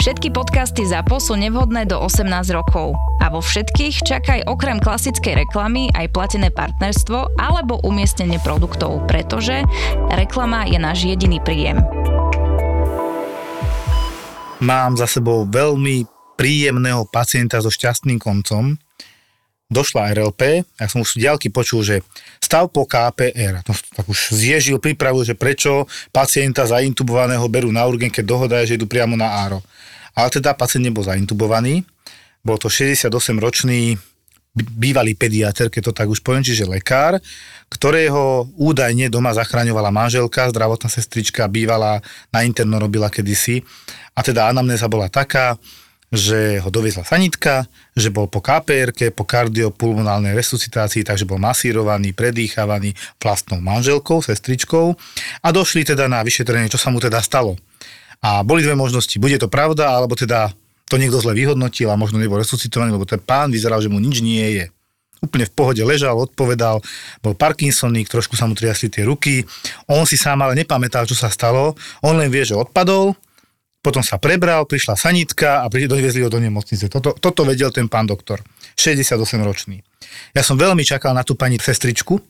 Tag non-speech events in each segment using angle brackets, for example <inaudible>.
Všetky podcasty ZAPO sú nevhodné do 18 rokov. A vo všetkých čakaj okrem klasickej reklamy aj platené partnerstvo alebo umiestnenie produktov, pretože reklama je náš jediný príjem. Mám za sebou veľmi príjemného pacienta so šťastným koncom. Došla RLP, ja som už ďalky počul, že stav po KPR. No, tak už zježil prípravu, že prečo pacienta zaintubovaného berú na urgen, keď dohoda je, že idú priamo na áro. Ale teda pacient nebol zaintubovaný, bol to 68-ročný bývalý pediatr, keď to tak už poviem, čiže lekár, ktorého údajne doma zachraňovala manželka, zdravotná sestrička, bývala na interno robila kedysi. A teda anamnéza bola taká, že ho doviezla sanitka, že bol po kpr po kardiopulmonálnej resuscitácii, takže bol masírovaný, predýchavaný vlastnou manželkou, sestričkou a došli teda na vyšetrenie, čo sa mu teda stalo. A boli dve možnosti. Bude to pravda, alebo teda to niekto zle vyhodnotil a možno nebol resuscitovaný, lebo ten pán vyzeral, že mu nič nie je. Úplne v pohode ležal, odpovedal, bol Parkinsoník, trošku sa mu triasli tie ruky. On si sám ale nepamätal, čo sa stalo. On len vie, že odpadol, potom sa prebral, prišla sanitka a doviezli ho do nemocnice. Toto, toto vedel ten pán doktor, 68-ročný. Ja som veľmi čakal na tú pani sestričku,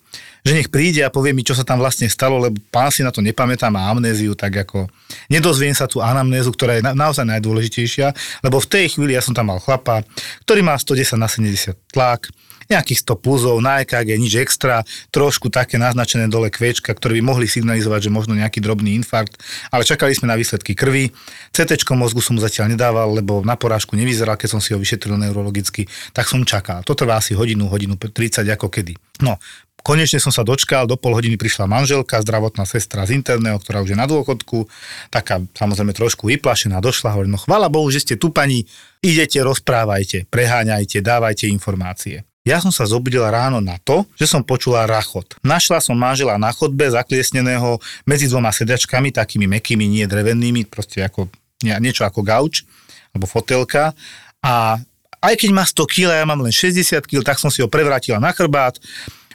že nech príde a povie mi, čo sa tam vlastne stalo, lebo pán si na to nepamätá, má amnéziu, tak ako nedozviem sa tú anamnézu, ktorá je na, naozaj najdôležitejšia, lebo v tej chvíli ja som tam mal chlapa, ktorý má 110 na 70 tlak, nejakých 100 pulzov, na EKG nič extra, trošku také naznačené dole kviečka, ktoré by mohli signalizovať, že možno nejaký drobný infarkt, ale čakali sme na výsledky krvi. CT mozgu som mu zatiaľ nedával, lebo na porážku nevyzeral, keď som si ho vyšetril neurologicky, tak som čakal. To trvá asi hodinu, hodinu 30 ako kedy. No, Konečne som sa dočkal, do pol hodiny prišla manželka, zdravotná sestra z interného, ktorá už je na dôchodku, taká samozrejme trošku vyplašená, došla, hovorí, no chvala Bohu, že ste tu pani, idete, rozprávajte, preháňajte, dávajte informácie. Ja som sa zobudila ráno na to, že som počula rachot. Našla som manžela na chodbe zakliesneného medzi dvoma sedačkami, takými mekými, nie drevenými, proste ako niečo ako gauč alebo fotelka. A aj keď má 100 kg, ja mám len 60 kg, tak som si ho prevrátila na chrbát,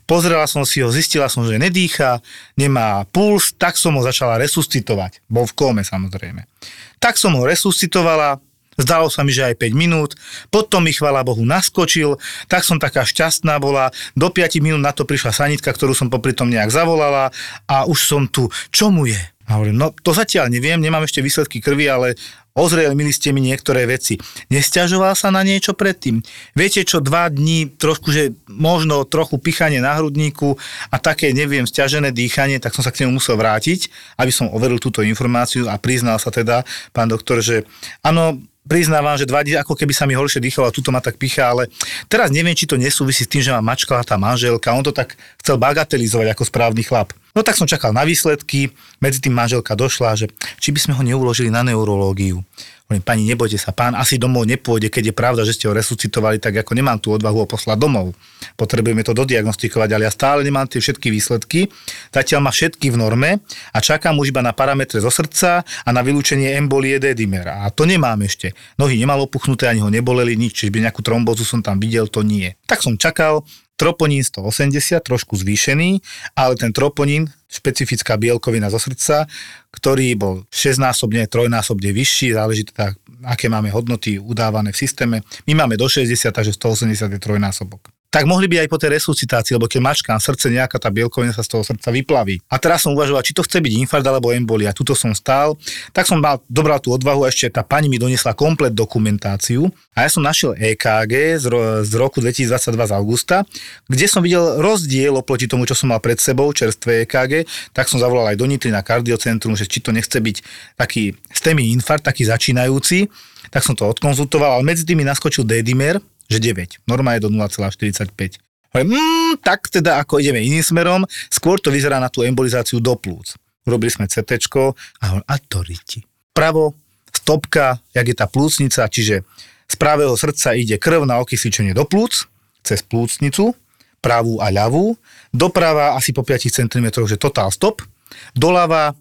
pozrela som si ho, zistila som, že nedýcha, nemá puls, tak som ho začala resuscitovať. Bol v kóme samozrejme. Tak som ho resuscitovala, Zdalo sa mi, že aj 5 minút, potom mi chvala Bohu naskočil, tak som taká šťastná bola, do 5 minút na to prišla sanitka, ktorú som popri tom nejak zavolala a už som tu, čo mu je? A hovorím, no to zatiaľ neviem, nemám ešte výsledky krvi, ale ozrejmili ste mi niektoré veci. Nesťažoval sa na niečo predtým? Viete čo, dva dní, trošku, že možno trochu pichanie na hrudníku a také, neviem, stiažené dýchanie, tak som sa k nemu musel vrátiť, aby som overil túto informáciu a priznal sa teda, pán doktor, že áno, priznávam, že dva dní ako keby sa mi horšie dýchalo a tuto ma tak pichá, ale teraz neviem, či to nesúvisí s tým, že ma mačkala tá manželka. On to tak chcel bagatelizovať ako správny chlap. No tak som čakal na výsledky, medzi tým manželka došla, že či by sme ho neuložili na neurológiu. Hovorím, pani, nebojte sa, pán asi domov nepôjde, keď je pravda, že ste ho resuscitovali, tak ako nemám tú odvahu ho poslať domov. Potrebujeme to dodiagnostikovať, ale ja stále nemám tie všetky výsledky. Zatiaľ má všetky v norme a čakám už iba na parametre zo srdca a na vylúčenie embolie D-dimera. A to nemám ešte. Nohy nemal opuchnuté, ani ho neboleli nič, čiže by nejakú trombozu som tam videl, to nie. Tak som čakal, troponín 180, trošku zvýšený, ale ten troponín, špecifická bielkovina zo srdca, ktorý bol 6-násobne, trojnásobne vyšší, záleží teda, aké máme hodnoty udávané v systéme. My máme do 60, takže 180 je trojnásobok. Tak mohli by aj po tej resuscitácii, lebo keď mačkám srdce, nejaká tá bielkovina sa z toho srdca vyplaví. A teraz som uvažoval, či to chce byť infarkt alebo embolia. Tuto som stál, tak som mal, dobral tú odvahu a ešte tá pani mi doniesla komplet dokumentáciu. A ja som našiel EKG z, ro, z roku 2022 z augusta, kde som videl rozdiel oproti tomu, čo som mal pred sebou, čerstvé EKG, tak som zavolal aj do Nitry na kardiocentrum, že či to nechce byť taký stemý infarkt, taký začínajúci, tak som to odkonzultoval, ale medzi tými naskočil D-dimer, že 9. Norma je do 0,45. Mm, tak teda ako ideme iným smerom, skôr to vyzerá na tú embolizáciu do plúc. Urobili sme CT a hovorím, a to riti. Pravo, stopka, jak je tá plúcnica, čiže z pravého srdca ide krv na okysličenie do plúc, cez plúcnicu, pravú a ľavú, doprava asi po 5 cm, že totál stop, doľava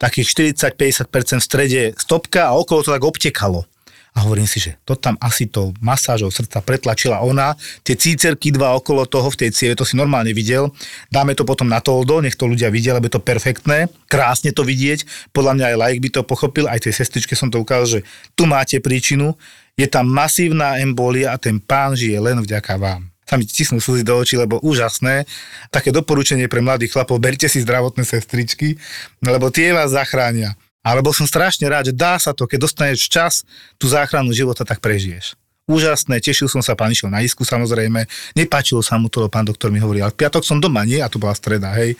takých 40-50% v strede stopka a okolo to tak obtekalo. A hovorím si, že to tam asi to masážou srdca pretlačila ona, tie cícerky dva okolo toho v tej cieve, to si normálne videl. Dáme to potom na toldo, nech to ľudia vidia, lebo je to perfektné, krásne to vidieť. Podľa mňa aj like by to pochopil, aj tej sestričke som to ukázal, že tu máte príčinu, je tam masívna embolia a ten pán žije len vďaka vám sa mi tisnú slzy do očí, lebo úžasné. Také doporučenie pre mladých chlapov, berte si zdravotné sestričky, lebo tie vás zachránia. Alebo som strašne rád, že dá sa to, keď dostaneš čas, tú záchranu života, tak prežiješ. Úžasné, tešil som sa, pán išiel na isku samozrejme, nepáčilo sa mu to, pán doktor mi hovoril, ale piatok som doma, nie? A to bola streda, hej.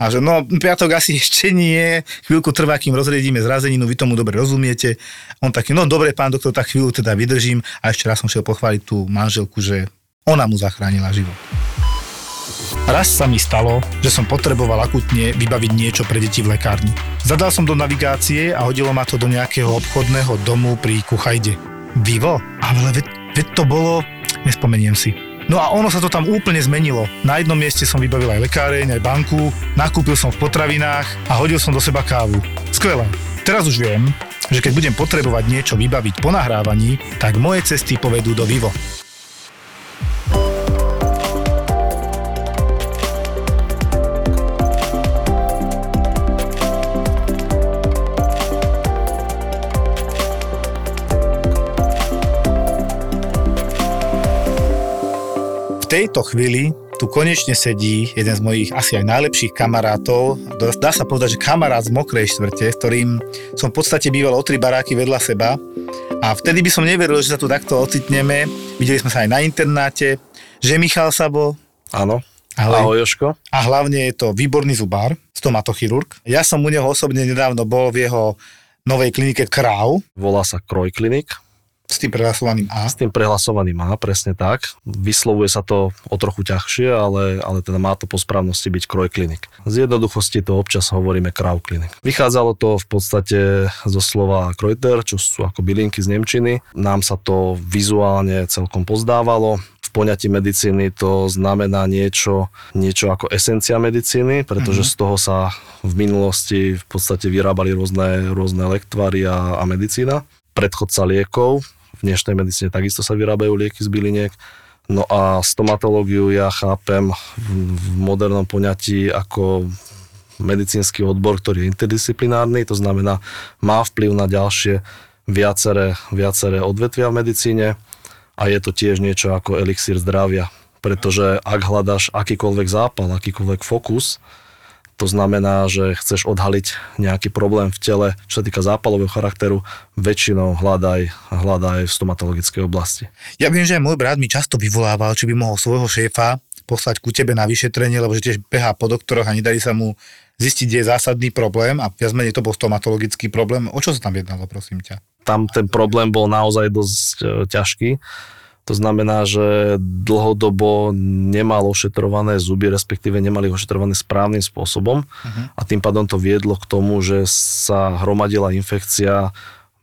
A že no, piatok asi <laughs> ešte nie, chvíľku trvá, kým rozriedíme zrazeninu, vy tomu dobre rozumiete. On taký, no dobre, pán doktor, tak chvíľu teda vydržím. A ešte raz som šiel pochváliť tú manželku, že ona mu zachránila život. Raz sa mi stalo, že som potreboval akutne vybaviť niečo pre deti v lekárni. Zadal som do navigácie a hodilo ma to do nejakého obchodného domu pri Kuchajde. Vivo? Ale veď, veď to bolo... Nespomeniem si. No a ono sa to tam úplne zmenilo. Na jednom mieste som vybavil aj lekáreň, aj banku, nakúpil som v potravinách a hodil som do seba kávu. Skvelé. Teraz už viem, že keď budem potrebovať niečo vybaviť po nahrávaní, tak moje cesty povedú do Vivo. Tejto chvíli tu konečne sedí jeden z mojich asi aj najlepších kamarátov. Dá sa povedať, že kamarát z Mokrej štvrte, s ktorým som v podstate býval o tri baráky vedľa seba. A vtedy by som neveril, že sa tu takto ocitneme. Videli sme sa aj na internáte, že Michal Sabo. Áno. Ahoj. Ahoj Joško. A hlavne je to výborný zubár, stomatochirurg. Ja som u neho osobne nedávno bol v jeho novej klinike Kráv. Volá sa Kroj klinik. S tým prehlasovaným A? S tým prehlasovaným A, presne tak. Vyslovuje sa to o trochu ťažšie, ale, ale teda má to po správnosti byť kroj klinik. Z jednoduchosti to občas hovoríme krav klinik. Vychádzalo to v podstate zo slova krojter, čo sú ako bylinky z Nemčiny. Nám sa to vizuálne celkom pozdávalo v poňatí medicíny to znamená niečo, niečo ako esencia medicíny, pretože mm-hmm. z toho sa v minulosti v podstate vyrábali rôzne, rôzne lektvary a, a medicína. Predchodca liekov, v dnešnej medicíne takisto sa vyrábajú lieky z byliniek. No a stomatológiu ja chápem v modernom poňatí ako medicínsky odbor, ktorý je interdisciplinárny, to znamená má vplyv na ďalšie viaceré, viaceré odvetvia v medicíne a je to tiež niečo ako elixír zdravia, pretože ak hľadaš akýkoľvek zápal, akýkoľvek fokus, to znamená, že chceš odhaliť nejaký problém v tele, čo sa týka zápalového charakteru, väčšinou hľadaj, hľadaj v stomatologickej oblasti. Ja viem, že aj môj brat mi často vyvolával, či by mohol svojho šéfa poslať ku tebe na vyšetrenie, lebo že tiež behá po doktoroch a nedarí sa mu zistiť, kde je zásadný problém a viac menej to bol stomatologický problém. O čo sa tam jednalo, prosím ťa? Tam ten problém bol naozaj dosť e, ťažký to znamená, že dlhodobo nemal ošetrované zuby, respektíve nemali ošetrované správnym spôsobom uh-huh. a tým pádom to viedlo k tomu, že sa hromadila infekcia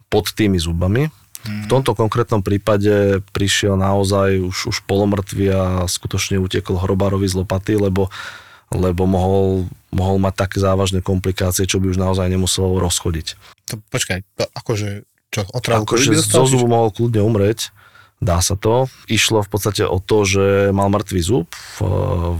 pod tými zubami. Uh-huh. V tomto konkrétnom prípade prišiel naozaj už, už polomrtvý a skutočne utekol hrobárovi z lopaty, lebo, lebo mohol, mohol mať také závažné komplikácie, čo by už naozaj nemuselo rozchodiť. To, počkaj, to akože čo, otravku akože zo zubu mohol kľudne umrieť, Dá sa to. Išlo v podstate o to, že mal mŕtvý zub v,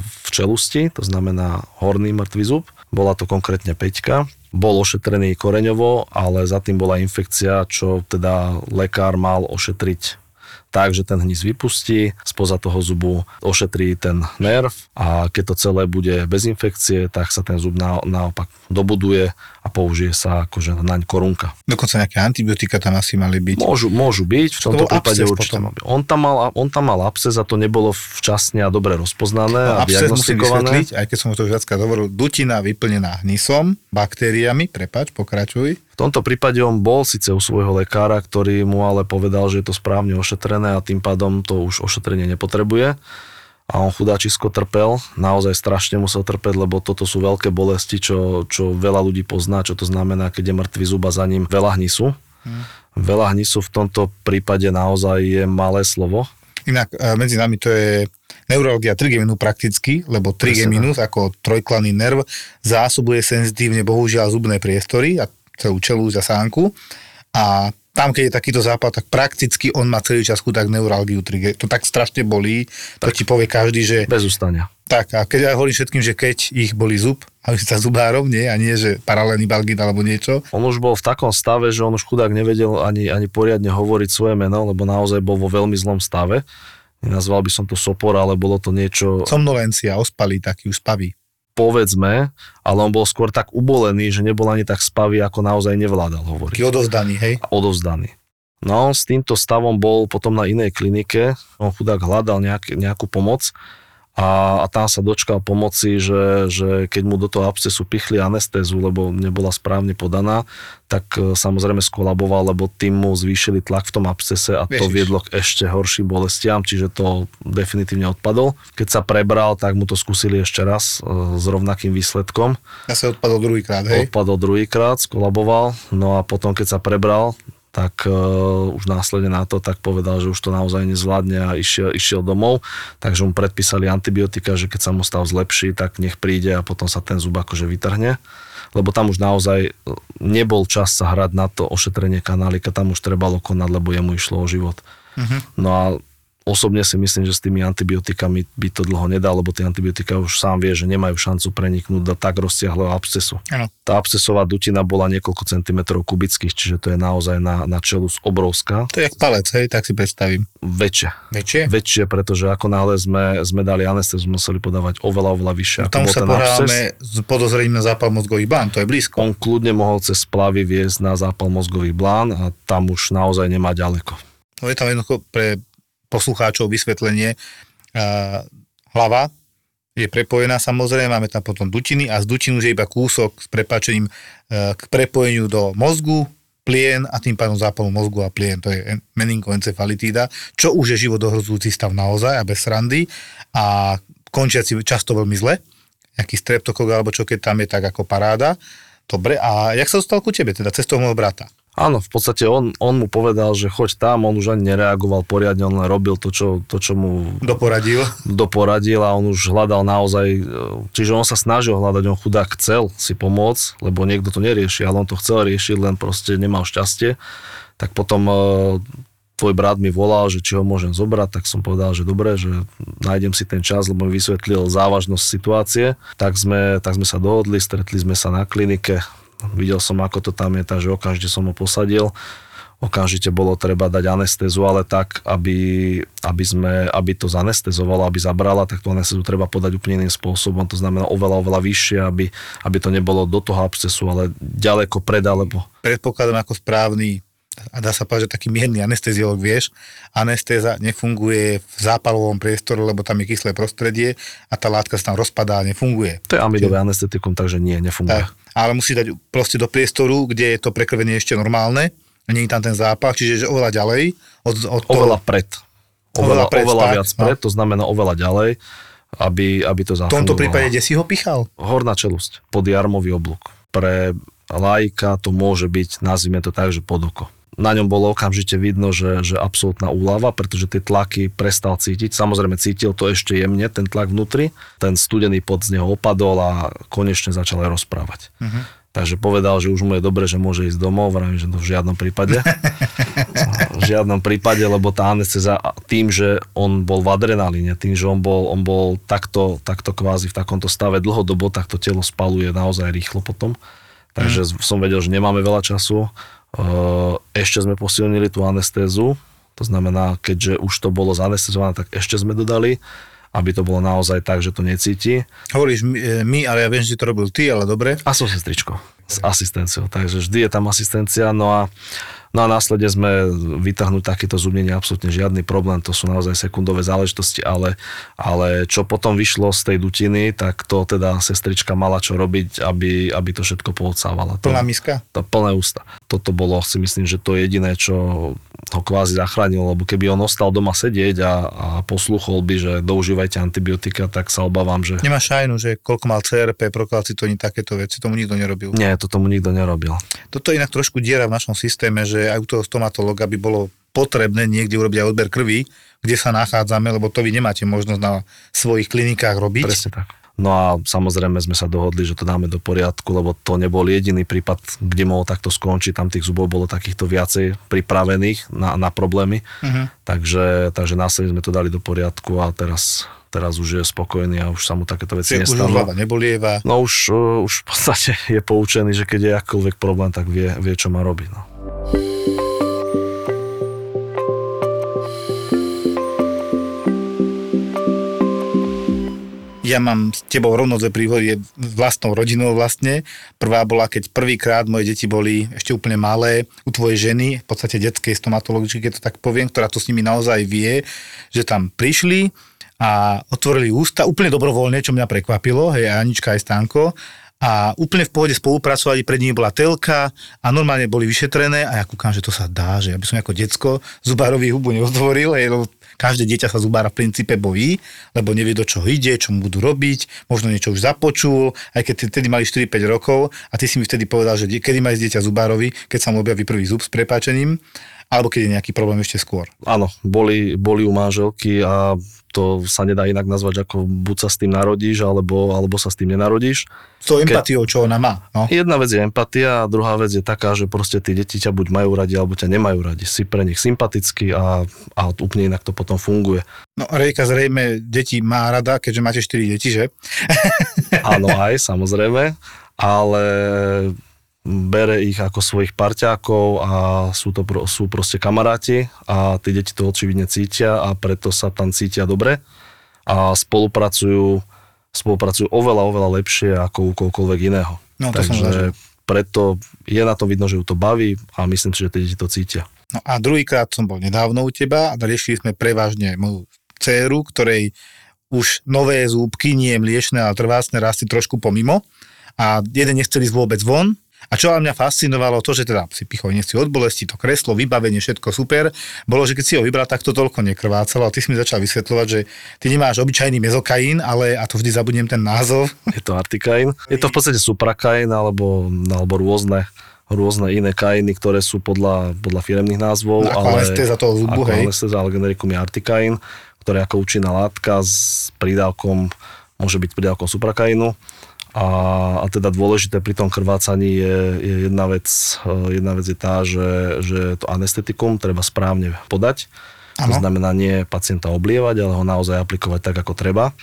v čelusti, to znamená horný mŕtvý zub. Bola to konkrétne peťka. Bol ošetrený koreňovo, ale za tým bola infekcia, čo teda lekár mal ošetriť tak, že ten hníz vypustí, spoza toho zubu ošetrí ten nerv a keď to celé bude bez infekcie, tak sa ten zub na, naopak dobuduje a použije sa akože naň korunka. Dokonca nejaké antibiotika tam asi mali byť. Môžu, môžu byť, v tomto bol prípade určite. potom. On tam, mal, on tam mal absces a to nebolo včasne a dobre rozpoznané No, a musím diagnostikované. vysvetliť, aj keď som to viackrát hovoril, dutina vyplnená hnisom, baktériami, prepač, pokračuj. V tomto prípade on bol síce u svojho lekára, ktorý mu ale povedal, že je to správne ošetrené a tým pádom to už ošetrenie nepotrebuje. A on chudáčisko trpel, naozaj strašne musel trpeť, lebo toto sú veľké bolesti, čo, čo veľa ľudí pozná, čo to znamená, keď je mŕtvý zuba za ním veľa hnisu. Hm. Veľa hnisu v tomto prípade naozaj je malé slovo. Inak e, medzi nami to je neurologia trigeminu prakticky, lebo trigeminus ako trojklaný nerv zásobuje senzitívne bohužiaľ zubné priestory a celú čelúť a sánku. A tam, keď je takýto západ, tak prakticky on má celý čas chudák neuralgiu trige. To tak strašne bolí, to ti povie každý, že Bez ustania. tak a keď ja hovorím všetkým, že keď ich boli zub, <laughs> aby sa zubárom, nie, a nie, že paralelný balgin alebo niečo, On už bol v takom stave, že on už chudák nevedel ani, ani poriadne hovoriť svoje meno, lebo naozaj bol vo veľmi zlom stave. Nenazval by som to sopor, ale bolo to niečo, somnolencia, ospalý, taký už spavý. Povedzme, ale on bol skôr tak ubolený, že nebol ani tak spavý, ako naozaj nevládal hovoriť. Taký odovzdaný, hej. A odovzdaný. No on s týmto stavom bol potom na inej klinike, on chudák hľadal nejak, nejakú pomoc a, a tam sa dočkal pomoci, že, že keď mu do toho abscesu pichli anestézu, lebo nebola správne podaná, tak e, samozrejme skolaboval, lebo tým mu zvýšili tlak v tom abscese a to Ježiš. viedlo k ešte horším bolestiam, čiže to definitívne odpadol. Keď sa prebral, tak mu to skúsili ešte raz e, s rovnakým výsledkom. Ja sa odpadol druhýkrát, hej. Odpadol druhýkrát, skolaboval, no a potom keď sa prebral, tak uh, už následne na to tak povedal, že už to naozaj nezvládne a išiel, išiel domov, takže mu predpísali antibiotika, že keď sa mu stav zlepší, tak nech príde a potom sa ten zub akože vytrhne lebo tam už naozaj e, nebol čas sa hrať na to ošetrenie kanálika, tam už trebalo konať, lebo jemu išlo o život. Mhm. No a osobne si myslím, že s tými antibiotikami by to dlho nedal, lebo tie antibiotika už sám vie, že nemajú šancu preniknúť do tak rozsiahleho abscesu. Áno. Tá abscesová dutina bola niekoľko centimetrov kubických, čiže to je naozaj na, na čelu obrovská. To je jak palec, hej, tak si predstavím. Väčšie. Väčšie? Väčšie, pretože ako náhle sme, sme dali anestézu, museli podávať oveľa, oveľa vyššie. No tam sa pohrávame s podozrením na zápal mozgových bán, to je blízko. On kľudne mohol cez splavy viesť na zápal mozgových blán a tam už naozaj nemá ďaleko. No je tam jednoducho pre poslucháčov vysvetlenie. Hlava je prepojená samozrejme, máme tam potom dutiny a z dutín už je iba kúsok s prepačením e, k prepojeniu do mozgu, plien a tým pádom zápalu mozgu a plien. To je en- meningoencefalitída, čo už je život ohrozujúci stav naozaj a bez srandy a končiaci často veľmi zle. Nejaký streptokok alebo čo keď tam je tak ako paráda. Dobre, a jak sa dostal ku tebe, teda cez toho môjho brata? Áno, v podstate on, on mu povedal, že choď tam, on už ani nereagoval poriadne, on len robil to, čo, to, čo mu Doporadil. doporadil a on už hľadal naozaj, e, čiže on sa snažil hľadať, on chudák chcel si pomôcť, lebo niekto to nerieši, ale on to chcel riešiť, len proste nemal šťastie. Tak potom e, tvoj brat mi volal, že či ho môžem zobrať, tak som povedal, že dobre, že nájdem si ten čas, lebo mi vysvetlil závažnosť situácie. Tak sme, tak sme sa dohodli, stretli sme sa na klinike, videl som, ako to tam je, takže okamžite som ho posadil. Okamžite bolo treba dať anestézu, ale tak, aby, aby, sme, aby to zanestezovalo, aby zabrala, tak tú anestézu treba podať úplne iným spôsobom. To znamená oveľa, oveľa vyššie, aby, aby to nebolo do toho abscesu, ale ďaleko pred, alebo predpokladám ako správny a dá sa povedať, že taký mierny anesteziolog, vieš, anestéza nefunguje v zápalovom priestore, lebo tam je kyslé prostredie a tá látka sa tam rozpadá a nefunguje. to je amidové anestetikum, takže nie, nefunguje. Tak, ale musí dať proste do priestoru, kde je to prekrvenie ešte normálne, nie je tam ten zápach, čiže že oveľa ďalej od, od toho, Oveľa pred. Oveľa Oveľa, pred, oveľa tak, viac no. pred, to znamená oveľa ďalej, aby, aby to v zafungovalo. tomto prípade, kde si ho pichal? Horná čelusť, podjarmový oblúk. Pre lajka to môže byť, nazvime to tak, že pod oko. Na ňom bolo okamžite vidno, že, že absolútna úlava, pretože tie tlaky prestal cítiť. Samozrejme cítil to ešte jemne, ten tlak vnútri. Ten studený pod z neho opadol a konečne začal aj rozprávať. Mhm. Takže povedal, že už mu je dobre, že môže ísť domov, vravím, že to v žiadnom prípade. <laughs> v žiadnom prípade, lebo tá anestéza tým, že on bol v adrenalíne, tým, že on bol, on bol takto, takto kvázi v takomto stave dlhodobo, tak to telo spaluje naozaj rýchlo potom. Takže som vedel, že nemáme veľa času. E, Ešte sme posilnili tú anestézu, To znamená, keďže už to bolo zanestezované, tak ešte sme dodali, aby to bolo naozaj tak, že to necíti. Hovoríš my, e, my, ale ja viem, že si to robil ty, ale dobre. A som sestričko s asistenciou, takže vždy je tam asistencia, no a No a následne sme vytrhnúť takéto zub nie je absolútne žiadny problém, to sú naozaj sekundové záležitosti, ale, ale čo potom vyšlo z tej dutiny, tak to teda sestrička mala čo robiť, aby, aby to všetko poodsávala. Plná miska? To, plné ústa. Toto bolo si myslím, že to je jediné, čo ho kvázi zachránilo, lebo keby on ostal doma sedieť a, a posluchol by, že doužívajte antibiotika, tak sa obávam, že... Nemá šajnu, že koľko mal CRP, prokalcitóny, takéto veci, tomu nikto nerobil. Nie, to tomu nikto nerobil. Toto je inak trošku diera v našom systéme, že aj u toho stomatologa by bolo potrebné niekde urobiť aj odber krvi, kde sa nachádzame, lebo to vy nemáte možnosť na svojich klinikách robiť. Presne tak. No a samozrejme sme sa dohodli, že to dáme do poriadku, lebo to nebol jediný prípad, kde mohol takto skončiť. Tam tých zubov bolo takýchto viacej pripravených na, na problémy. Uh-huh. Takže, takže následne sme to dali do poriadku a teraz teraz už je spokojný a už sa mu takéto veci nestanú. Už hlava nebolieva. No už, uh, už v podstate je poučený, že keď je akýkoľvek problém, tak vie, vie čo má robiť. No. Ja mám s tebou rovno dve príhody vlastnou rodinou vlastne. Prvá bola, keď prvýkrát moje deti boli ešte úplne malé u tvojej ženy, v podstate detskej stomatologičky, keď to tak poviem, ktorá to s nimi naozaj vie, že tam prišli a otvorili ústa úplne dobrovoľne, čo mňa prekvapilo, hej, Anička aj Stanko a úplne v pohode spolupracovali, pred nimi bola telka a normálne boli vyšetrené a ja kúkam, že to sa dá, že aby som ako decko zubárový hubu neotvoril, lebo Každé dieťa sa zubára v princípe bojí, lebo nevie, do čoho ide, čo mu budú robiť, možno niečo už započul, aj keď vtedy mali 4-5 rokov a ty si mi vtedy povedal, že kedy má dieťa zubárovi, keď sa mu objaví prvý zub s prepáčením, alebo keď je nejaký problém ešte skôr. Áno, boli, boli u manželky a to sa nedá inak nazvať, ako buď sa s tým narodíš, alebo, alebo sa s tým nenarodíš. S tou empatiou, Ke... čo ona má. No. Jedna vec je empatia a druhá vec je taká, že proste tí deti ťa buď majú radi, alebo ťa nemajú radi. Si pre nich sympatický a, a úplne inak to potom funguje. No Rejka zrejme deti má rada, keďže máte 4 deti, že? Áno, aj, samozrejme. Ale bere ich ako svojich parťákov a sú to sú proste kamaráti a tí deti to očividne cítia a preto sa tam cítia dobre a spolupracujú, spolupracujú oveľa, oveľa lepšie ako u kohokoľvek iného. No, to Takže preto je na to vidno, že ju to baví a myslím si, že tie deti to cítia. No a druhýkrát som bol nedávno u teba a riešili sme prevažne moju dceru, ktorej už nové zúbky, nie mliečne, ale trvácne rasty trošku pomimo a jeden nechcel ísť vôbec von, a čo mňa fascinovalo, to, že teda si pichol si od bolesti, to kreslo, vybavenie, všetko super, bolo, že keď si ho vybral, tak to toľko nekrvácalo a ty si mi začal vysvetľovať, že ty nemáš obyčajný mezokain, ale, a to vždy zabudnem ten názov. <laughs> Je to artikain. Je to v podstate suprakain alebo, alebo rôzne rôzne iné kainy, ktoré sú podľa, podľa firemných názvov. Ako ale, anestéza toho zubu, ako hej. anestéza, ale generikum je artikain, ktoré ako účinná látka s pridávkom, môže byť pridávkom suprakainu a, a teda dôležité pri tom krvácaní je, je jedna vec, e, jedna vec je tá, že, že to anestetikum treba správne podať. Ano. To znamená nie pacienta oblievať, ale ho naozaj aplikovať tak, ako treba.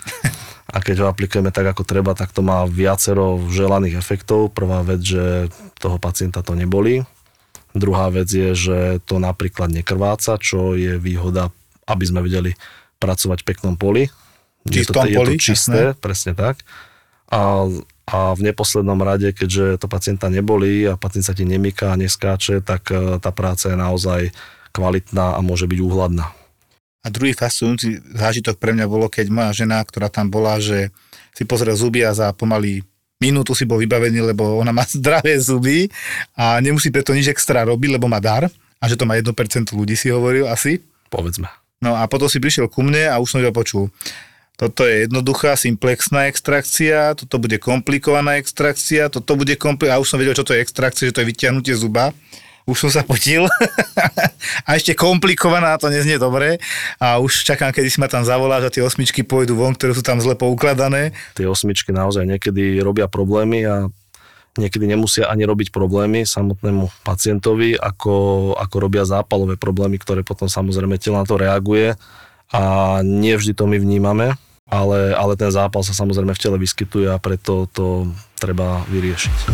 A keď ho aplikujeme tak, ako treba, tak to má viacero želaných efektov. Prvá vec, že toho pacienta to nebolí. Druhá vec je, že to napríklad nekrváca, čo je výhoda, aby sme vedeli pracovať v peknom poli. Čistom je to, poli, je to čisté, jasné. presne tak a, a v neposlednom rade, keďže to pacienta nebolí a pacient sa ti nemýka a neskáče, tak e, tá práca je naozaj kvalitná a môže byť úhladná. A druhý fascinujúci zážitok pre mňa bolo, keď moja žena, ktorá tam bola, že si pozrel zuby a za pomaly minútu si bol vybavený, lebo ona má <laughs> zdravé zuby a nemusí preto nič extra robiť, lebo má dar a že to má 1% ľudí si hovoril asi. Povedzme. No a potom si prišiel ku mne a už som ťa počul. Toto je jednoduchá, simplexná extrakcia, toto bude komplikovaná extrakcia, toto bude komplikovaná, a už som vedel, čo to je extrakcia, že to je vyťahnutie zuba. Už som sa potil. <laughs> a ešte komplikovaná, to neznie dobre. A už čakám, kedy si ma tam zavoláš a tie osmičky pôjdu von, ktoré sú tam zle poukladané. Tie osmičky naozaj niekedy robia problémy a niekedy nemusia ani robiť problémy samotnému pacientovi, ako, ako robia zápalové problémy, ktoré potom samozrejme telo na to reaguje a nie vždy to my vnímame, ale, ale ten zápal sa samozrejme v tele vyskytuje a preto to treba vyriešiť.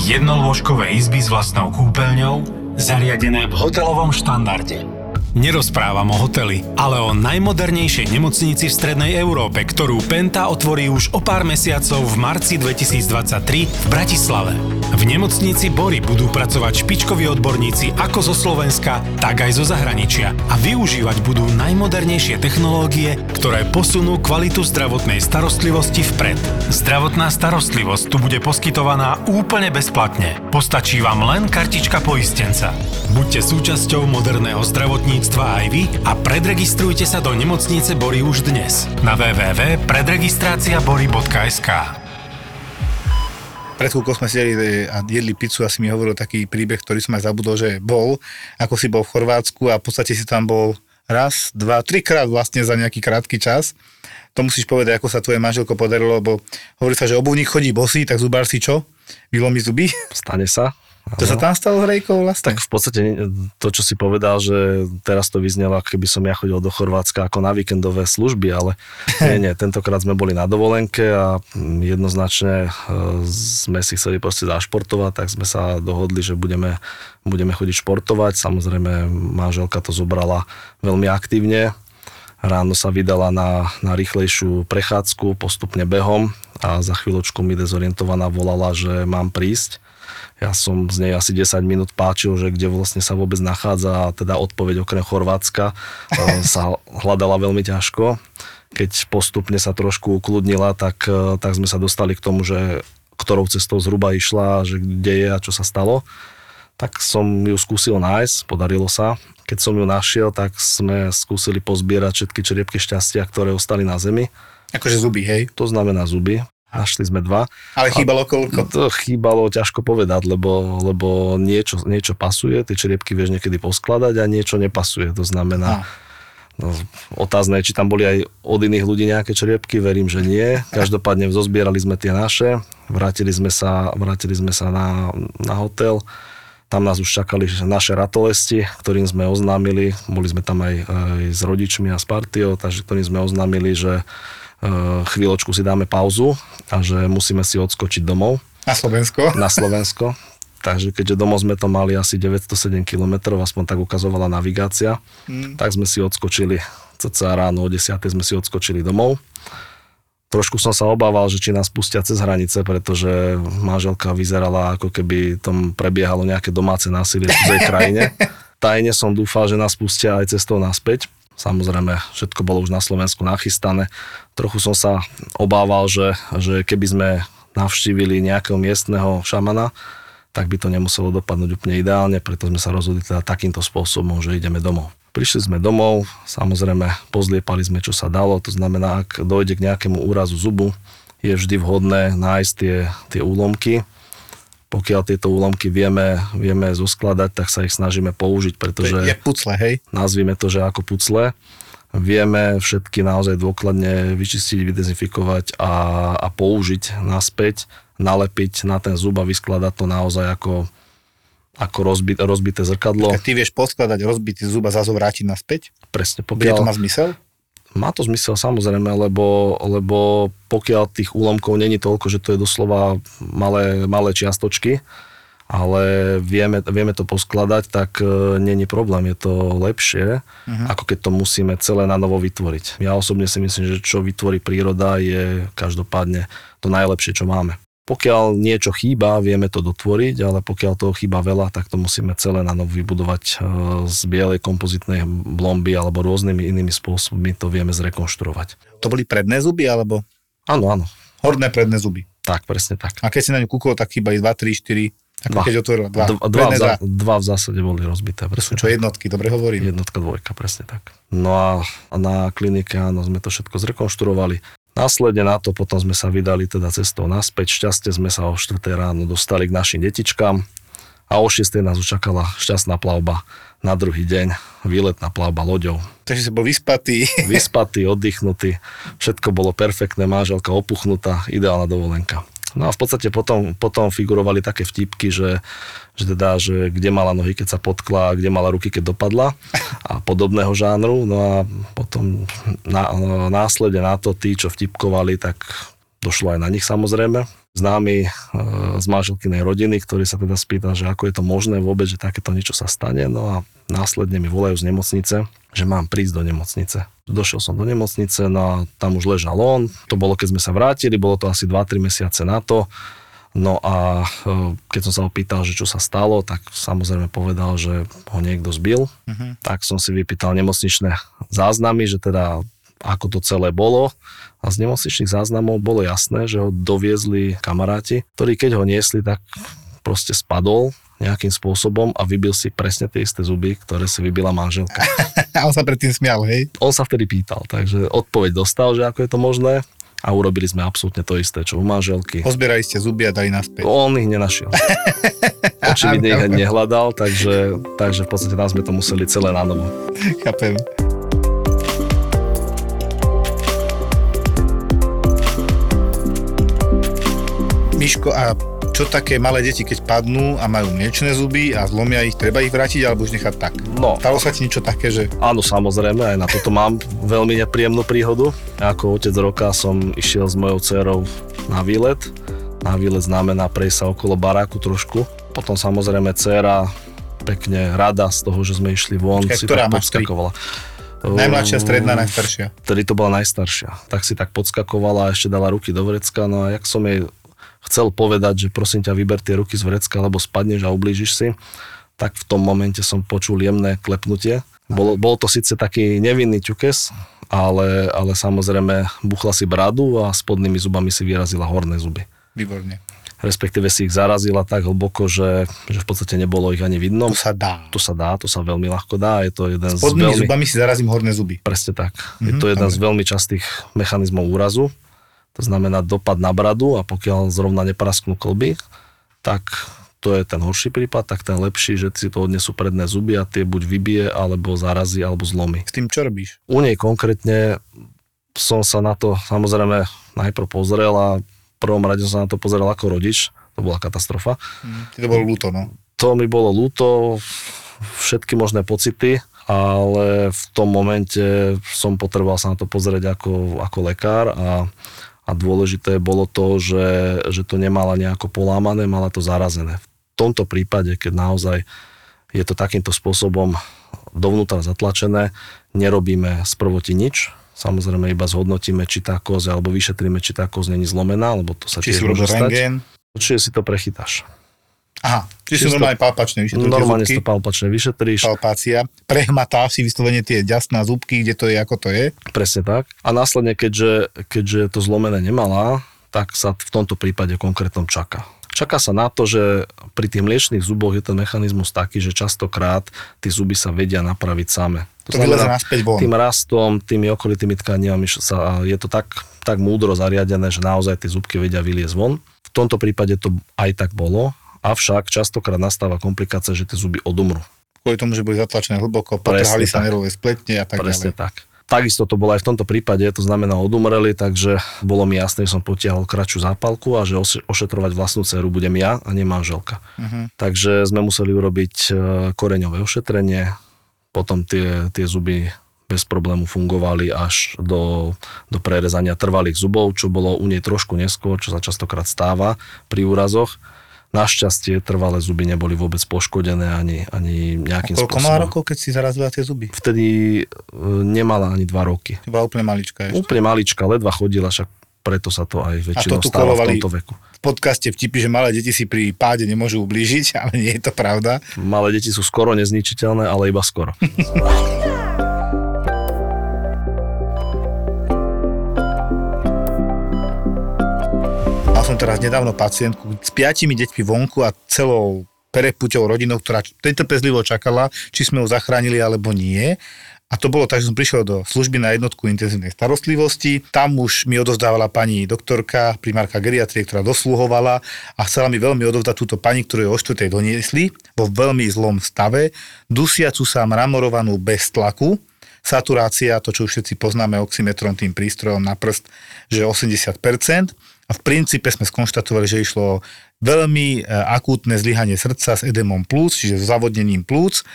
Jednolôžkové izby s vlastnou kúpeľňou, zariadené v hotelovom štandarde. Nerozprávam o hoteli, ale o najmodernejšej nemocnici v Strednej Európe, ktorú Penta otvorí už o pár mesiacov v marci 2023 v Bratislave. V nemocnici Bory budú pracovať špičkoví odborníci ako zo Slovenska, tak aj zo zahraničia a využívať budú najmodernejšie technológie, ktoré posunú kvalitu zdravotnej starostlivosti vpred. Zdravotná starostlivosť tu bude poskytovaná úplne bezplatne. Postačí vám len kartička poistenca. Buďte súčasťou moderného zdravotníctva aj vy a predregistrujte sa do nemocnice Bory už dnes na www.predregistráciabory.sk Pred chvíľkou sme sedeli e, a jedli pizzu a si mi hovoril taký príbeh, ktorý som aj zabudol, že bol, ako si bol v Chorvátsku a v podstate si tam bol raz, dva, trikrát vlastne za nejaký krátky čas. To musíš povedať, ako sa tvoje manželko podarilo, lebo hovorí sa, že obuvník chodí bosý, tak zubár si čo? Vylomí zuby? Stane sa. To sa tam stalo hrejkou vlastne? Tak v podstate to, čo si povedal, že teraz to vyznelo, ako keby som ja chodil do Chorvátska ako na víkendové služby, ale <laughs> nie, nie, tentokrát sme boli na dovolenke a jednoznačne e, sme si chceli proste zašportovať, tak sme sa dohodli, že budeme, budeme chodiť športovať. Samozrejme, manželka to zobrala veľmi aktívne. Ráno sa vydala na, na rýchlejšiu prechádzku, postupne behom a za chvíľočku mi dezorientovaná volala, že mám prísť ja som z nej asi 10 minút páčil, že kde vlastne sa vôbec nachádza a teda odpoveď okrem Chorvátska <laughs> sa hľadala veľmi ťažko. Keď postupne sa trošku ukludnila, tak, e, tak sme sa dostali k tomu, že ktorou cestou zhruba išla, že kde je a čo sa stalo. Tak som ju skúsil nájsť, podarilo sa. Keď som ju našiel, tak sme skúsili pozbierať všetky čeriepky šťastia, ktoré ostali na zemi. Akože zuby, hej? To znamená zuby. Našli sme dva. Ale chýbalo koľko? To chýbalo ťažko povedať, lebo, lebo niečo, niečo pasuje, tie čeriepky vieš niekedy poskladať a niečo nepasuje. To znamená, no, otázne je, či tam boli aj od iných ľudí nejaké čeriepky, verím, že nie. Každopádne zozbierali sme tie naše, vrátili sme sa, vrátili sme sa na, na hotel. Tam nás už čakali naše ratolesti, ktorým sme oznámili, boli sme tam aj, aj s rodičmi a s partiou, takže ktorým sme oznámili, že chvíľočku si dáme pauzu a že musíme si odskočiť domov. Na Slovensko? Na Slovensko. <laughs> Takže keďže domov sme to mali asi 907 km, aspoň tak ukazovala navigácia, mm. tak sme si odskočili, cca ráno o 10. sme si odskočili domov. Trošku som sa obával, že či nás pustia cez hranice, pretože manželka vyzerala ako keby tom prebiehalo nejaké domáce násilie v cudzej krajine. <laughs> Tajne som dúfal, že nás pustia aj cestou naspäť. Samozrejme, všetko bolo už na Slovensku nachystané. Trochu som sa obával, že, že keby sme navštívili nejakého miestneho šamana, tak by to nemuselo dopadnúť úplne ideálne, preto sme sa rozhodli teda takýmto spôsobom, že ideme domov. Prišli sme domov, samozrejme pozliepali sme, čo sa dalo, to znamená, ak dojde k nejakému úrazu zubu, je vždy vhodné nájsť tie, tie úlomky, pokiaľ tieto úlomky vieme, vieme zoskladať, tak sa ich snažíme použiť, pretože... Je pucle, hej? Nazvime to, že ako pucle. Vieme všetky naozaj dôkladne vyčistiť, vydezinfikovať a, a použiť naspäť, nalepiť na ten zub a vyskladať to naozaj ako, ako rozbit, rozbité zrkadlo. Keď ty vieš poskladať rozbitý zub a zase vrátiť naspäť? Presne. Pokiaľ... to má zmysel? Má to zmysel samozrejme, lebo, lebo pokiaľ tých úlomkov není toľko, že to je doslova malé, malé čiastočky, ale vieme, vieme to poskladať, tak e, není problém, je to lepšie, uh-huh. ako keď to musíme celé na novo vytvoriť. Ja osobne si myslím, že čo vytvorí príroda je každopádne to najlepšie, čo máme. Pokiaľ niečo chýba, vieme to dotvoriť, ale pokiaľ toho chýba veľa, tak to musíme celé na novo vybudovať e, z bielej kompozitnej blomby alebo rôznymi inými spôsobmi to vieme zrekonštruovať. To boli predné zuby alebo? Áno, áno. Horné predné zuby. Tak, presne tak. A keď si na ňu kúkol, tak chýba 2, 3, 4, ako dva. keď otvoril dva. Dva, dva, v za, dva v zásade boli rozbité. Sú čo jednotky, dobre hovorím. Jednotka, dvojka, presne tak. No a na klinike, áno, sme to všetko zrekonštruovali. Následne na to potom sme sa vydali teda cestou naspäť. Šťastie sme sa o 4 ráno dostali k našim detičkám a o 6 nás učakala šťastná plavba na druhý deň, výletná plavba loďou. Takže si bol vyspatý. <laughs> Vyspatý, oddychnutý, všetko bolo perfektné, manželka opuchnutá, ideálna dovolenka. No a v podstate potom, potom figurovali také vtipky, že, že teda, že kde mala nohy, keď sa potkla, kde mala ruky, keď dopadla a podobného žánru. No a potom na, následne na to tí, čo vtipkovali, tak došlo aj na nich samozrejme. Známy e, z manželkynej rodiny, ktorý sa teda spýtal, že ako je to možné vôbec, že takéto niečo sa stane. No a následne mi volajú z nemocnice, že mám prísť do nemocnice. Došiel som do nemocnice, no a tam už ležal on. To bolo, keď sme sa vrátili, bolo to asi 2-3 mesiace na to. No a e, keď som sa opýtal, že čo sa stalo, tak samozrejme povedal, že ho niekto zbil. Uh-huh. Tak som si vypýtal nemocničné záznamy, že teda ako to celé bolo. A z nemocničných záznamov bolo jasné, že ho doviezli kamaráti, ktorí keď ho niesli, tak proste spadol nejakým spôsobom a vybil si presne tie isté zuby, ktoré si vybila manželka. <laughs> a on sa predtým smial, hej? On sa vtedy pýtal, takže odpoveď dostal, že ako je to možné a urobili sme absolútne to isté, čo u manželky. Pozbierali ste zuby a dali naspäť. On ich nenašiel. <laughs> Očividne ich nehľadal, takže, takže v podstate tam sme to museli celé na novo. Chápem. Miško, a čo také malé deti, keď padnú a majú mliečne zuby a zlomia ich, treba ich vrátiť alebo už nechať tak? No. Stalo sa ti niečo také, že... Áno, samozrejme, aj na toto mám veľmi nepríjemnú príhodu. Ako otec roka som išiel s mojou dcerou na výlet. Na výlet znamená prejsť sa okolo baráku trošku. Potom samozrejme dcera pekne rada z toho, že sme išli von, Keď si ktorá tak podskakovala. Najmladšia, stredná, najstaršia. Vtedy to bola najstaršia. Tak si tak podskakovala a ešte dala ruky do vrecka, no a jak som jej chcel povedať, že prosím ťa, vyber tie ruky z vrecka, lebo spadneš a ublížiš si, tak v tom momente som počul jemné klepnutie. Bolo, bol to síce taký nevinný ťukes, ale, ale samozrejme buchla si bradu a spodnými zubami si vyrazila horné zuby. Výborne. Respektíve si ich zarazila tak hlboko, že, že v podstate nebolo ich ani vidno. To sa dá. To sa dá, to sa veľmi ľahko dá. Je to jeden Spodnými z veľmi... zubami si zarazím horné zuby. Presne tak. Mm-hmm, je to jeden dobre. z veľmi častých mechanizmov úrazu to znamená dopad na bradu a pokiaľ zrovna neprasknú klby, tak to je ten horší prípad, tak ten lepší, že si to odnesú predné zuby a tie buď vybije, alebo zarazí, alebo zlomí. S tým čo robíš? U nej konkrétne som sa na to samozrejme najprv pozrel a v prvom rade som sa na to pozrel ako rodič. To bola katastrofa. Mm, to bolo ľúto, no. To mi bolo ľúto, všetky možné pocity, ale v tom momente som potreboval sa na to pozrieť ako, ako lekár a a dôležité bolo to, že, že to nemala nejako polámané, mala to zarazené. V tomto prípade, keď naozaj je to takýmto spôsobom dovnútra zatlačené, nerobíme sprvoti nič, samozrejme iba zhodnotíme, či tá koz, alebo vyšetríme, či tá koz není zlomená, lebo to sa či tiež môže stať. Čiže si to prechytáš. Aha, čiže sú normálne palpačné vyšetríš Normálne si to palpačne vyšetríš. Palpácia. Prehmatáš si vyslovene tie ďasná zúbky, kde to je, ako to je. Presne tak. A následne, keďže, keďže to zlomené nemala, tak sa v tomto prípade konkrétnom čaká. Čaká sa na to, že pri tých mliečných zuboch je ten mechanizmus taký, že častokrát tie zuby sa vedia napraviť same. To, to znamená, naspäť von. tým rastom, tými okolitými tkaniami sa, je to tak, tak múdro zariadené, že naozaj tie zubky vedia vyliezť von. V tomto prípade to aj tak bolo, Avšak častokrát nastáva komplikácia, že tie zuby odumrú. Kvôli tomu, že boli zatlačené hlboko, potrhali sa nervové spletne a tak Presne ďalej. tak. Takisto to bolo aj v tomto prípade, to znamená odumreli, takže bolo mi jasné, že som potiahol kratšiu zápalku a že ošetrovať vlastnú dceru budem ja a nie manželka. Uh-huh. Takže sme museli urobiť e, koreňové ošetrenie, potom tie, tie zuby bez problému fungovali až do, do prerezania trvalých zubov, čo bolo u nej trošku neskôr, čo sa častokrát stáva pri úrazoch Našťastie trvalé zuby neboli vôbec poškodené ani, ani nejakým a koľko spôsobom. mala rokov, keď si zarazila tie zuby? Vtedy e, nemala ani dva roky. Bola úplne malička ešte. Úplne malička, ledva chodila, však preto sa to aj väčšinou to stáva v tomto veku. V podcaste vtipy, že malé deti si pri páde nemôžu ublížiť, <laughs> ale nie je to pravda. Malé deti sú skoro nezničiteľné, ale iba skoro. <laughs> teraz nedávno pacientku s piatimi deťmi vonku a celou perepuťou rodinou, ktorá trpezlivo čakala, či sme ju zachránili alebo nie. A to bolo tak, že som prišiel do služby na jednotku intenzívnej starostlivosti. Tam už mi odozdávala pani doktorka, primárka geriatrie, ktorá dosluhovala a chcela mi veľmi odovzdať túto pani, ktorú je o štvrtej doniesli vo veľmi zlom stave, dusiacu sa mramorovanú bez tlaku, saturácia, to čo už všetci poznáme oximetrom, tým prístrojom na prst, že 80%. A v princípe sme skonštatovali, že išlo veľmi e, akútne zlyhanie srdca s edemom plúc, čiže s zavodnením plúc,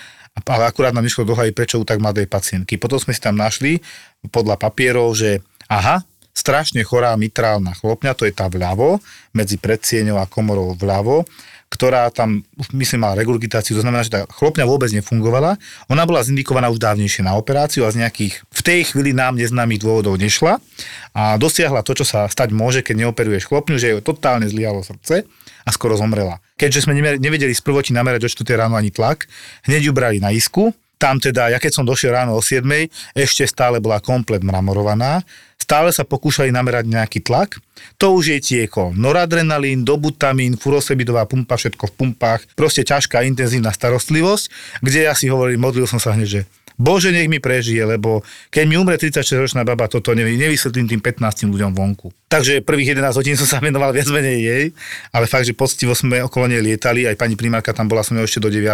ale akurát nám išlo do prečo u tak mladej pacientky. Potom sme si tam našli podľa papierov, že aha, strašne chorá mitrálna chlopňa, to je tá vľavo, medzi predsieňou a komorou vľavo, ktorá tam, myslím, mala regurgitáciu, to znamená, že tá chlopňa vôbec nefungovala. Ona bola zindikovaná už dávnejšie na operáciu a z nejakých v tej chvíli nám neznámych dôvodov nešla a dosiahla to, čo sa stať môže, keď neoperuješ chlopňu, že jej totálne zlyhalo srdce a skoro zomrela. Keďže sme nevedeli z prvoti namerať do 4 ráno ani tlak, hneď ju brali na isku, tam teda, ja keď som došiel ráno o 7, ešte stále bola komplet mramorovaná, stále sa pokúšali namerať nejaký tlak, to už je tieko. Noradrenalín, dobutamín, furosebidová pumpa, všetko v pumpách, proste ťažká intenzívna starostlivosť, kde ja si hovorím, modlil som sa hneď, že Bože, nech mi prežije, lebo keď mi umre 36-ročná baba, toto nevy, nevysvetlím tým 15 ľuďom vonku. Takže prvých 11 hodín som sa venoval viac menej jej, ale fakt, že poctivo sme okolo nej lietali, aj pani primárka tam bola som ešte do 9,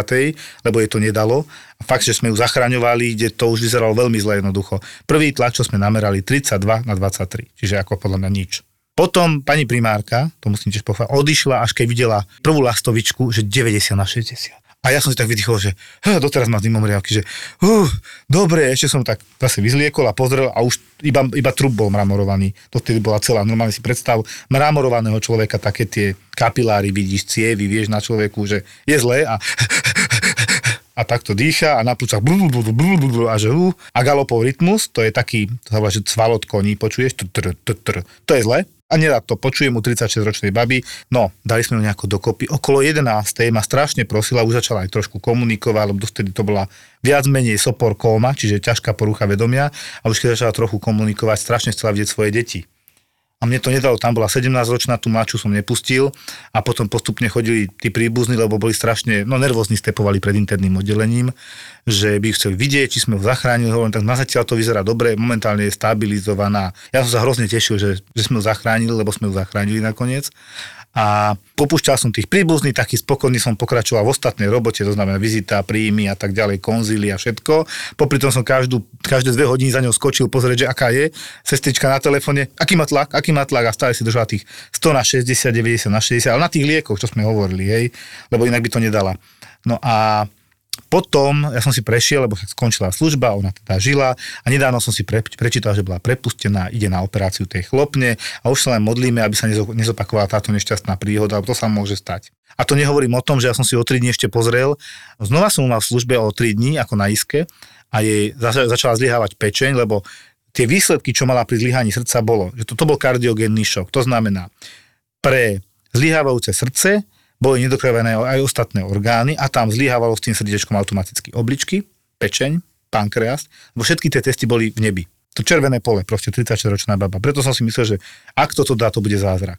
lebo jej to nedalo. A fakt, že sme ju zachraňovali, kde to už vyzeralo veľmi zle jednoducho. Prvý tlak, čo sme namerali, 32 na 23, čiže ako podľa mňa nič. Potom pani primárka, to musím tiež pochváliť, odišla, až keď videla prvú lastovičku, že 90 na 60. A ja som si tak vydýchol, že doteraz mám riavky, že uh, dobre, ešte som tak zase vyzliekol a pozrel a už iba, iba trup bol mramorovaný. To vtedy bola celá. Normálne si predstav mramorovaného človeka, také tie kapiláry vidíš, cievy, vieš na človeku, že je zlé a a takto dýcha a na plúcach a že a galopov rytmus, to je taký, to sa volá, že cvalot koní, počuješ, to je zle a nedá to, počujem mu 36-ročnej baby, no, dali sme ju nejako dokopy. Okolo 11. ma strašne prosila, už začala aj trošku komunikovať, lebo dovtedy to bola viac menej sopor kóma, čiže ťažká porucha vedomia a už keď začala trochu komunikovať, strašne chcela vidieť svoje deti a mne to nedalo, tam bola 17-ročná, tú mladšiu som nepustil. A potom postupne chodili tí príbuzní, lebo boli strašne, no nervózni stepovali pred interným oddelením, že by chceli vidieť, či sme ho zachránili, hovorím, tak na zatiaľ to vyzerá dobre, momentálne je stabilizovaná. Ja som sa hrozne tešil, že, že sme ho zachránili, lebo sme ho zachránili nakoniec a popúšťal som tých príbuzných, taký spokojný som pokračoval v ostatnej robote, to znamená vizita, príjmy a tak ďalej, konzíly a všetko. Popri tom som každú, každé dve hodiny za ňou skočil pozrieť, že aká je sestrička na telefóne, aký má tlak, aký má tlak a stále si držala tých 100 na 60, 90 na 60, ale na tých liekoch, čo sme hovorili, hej, lebo inak by to nedala. No a potom ja som si prešiel, lebo skončila služba, ona teda žila a nedávno som si pre, prečítal, že bola prepustená, ide na operáciu tej chlopne a už sa len modlíme, aby sa nezopakovala táto nešťastná príhoda, lebo to sa môže stať. A to nehovorím o tom, že ja som si o 3 dní ešte pozrel. Znova som mal v službe o 3 dní ako na iske a jej začala zlyhávať pečeň, lebo tie výsledky, čo mala pri zlyhaní srdca, bolo, že toto bol kardiogénny šok. To znamená, pre zlyhávajúce srdce boli nedokrvené aj ostatné orgány a tam zlyhávalo s tým srdiečkom automaticky obličky, pečeň, pankreas, lebo všetky tie testy boli v nebi. To červené pole, proste 36-ročná baba. Preto som si myslel, že ak toto dá, to bude zázrak.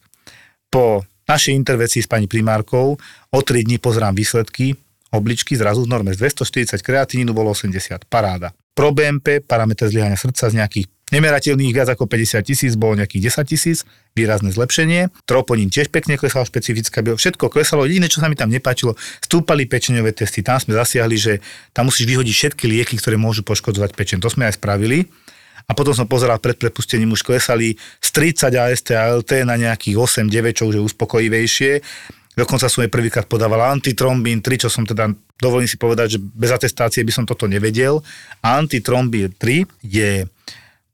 Po našej intervencii s pani primárkou o 3 dní pozerám výsledky, obličky zrazu v norme z 240 kreatinínu bolo 80, paráda. Pro BMP, parameter zlyhania srdca z nejakých Nemerateľných viac ako 50 tisíc, bolo nejakých 10 tisíc, výrazné zlepšenie. Troponín tiež pekne klesal, špecifická bio, všetko klesalo. Jediné, čo sa mi tam nepáčilo, stúpali pečeňové testy. Tam sme zasiahli, že tam musíš vyhodiť všetky lieky, ktoré môžu poškodzovať pečeň. To sme aj spravili. A potom som pozeral pred prepustením, už klesali z 30 AST a LT na nejakých 8-9, čo už je uspokojivejšie. Dokonca som jej prvýkrát podával antitrombín 3, čo som teda, dovolím si povedať, že bez atestácie by som toto nevedel. Antitrombín 3 je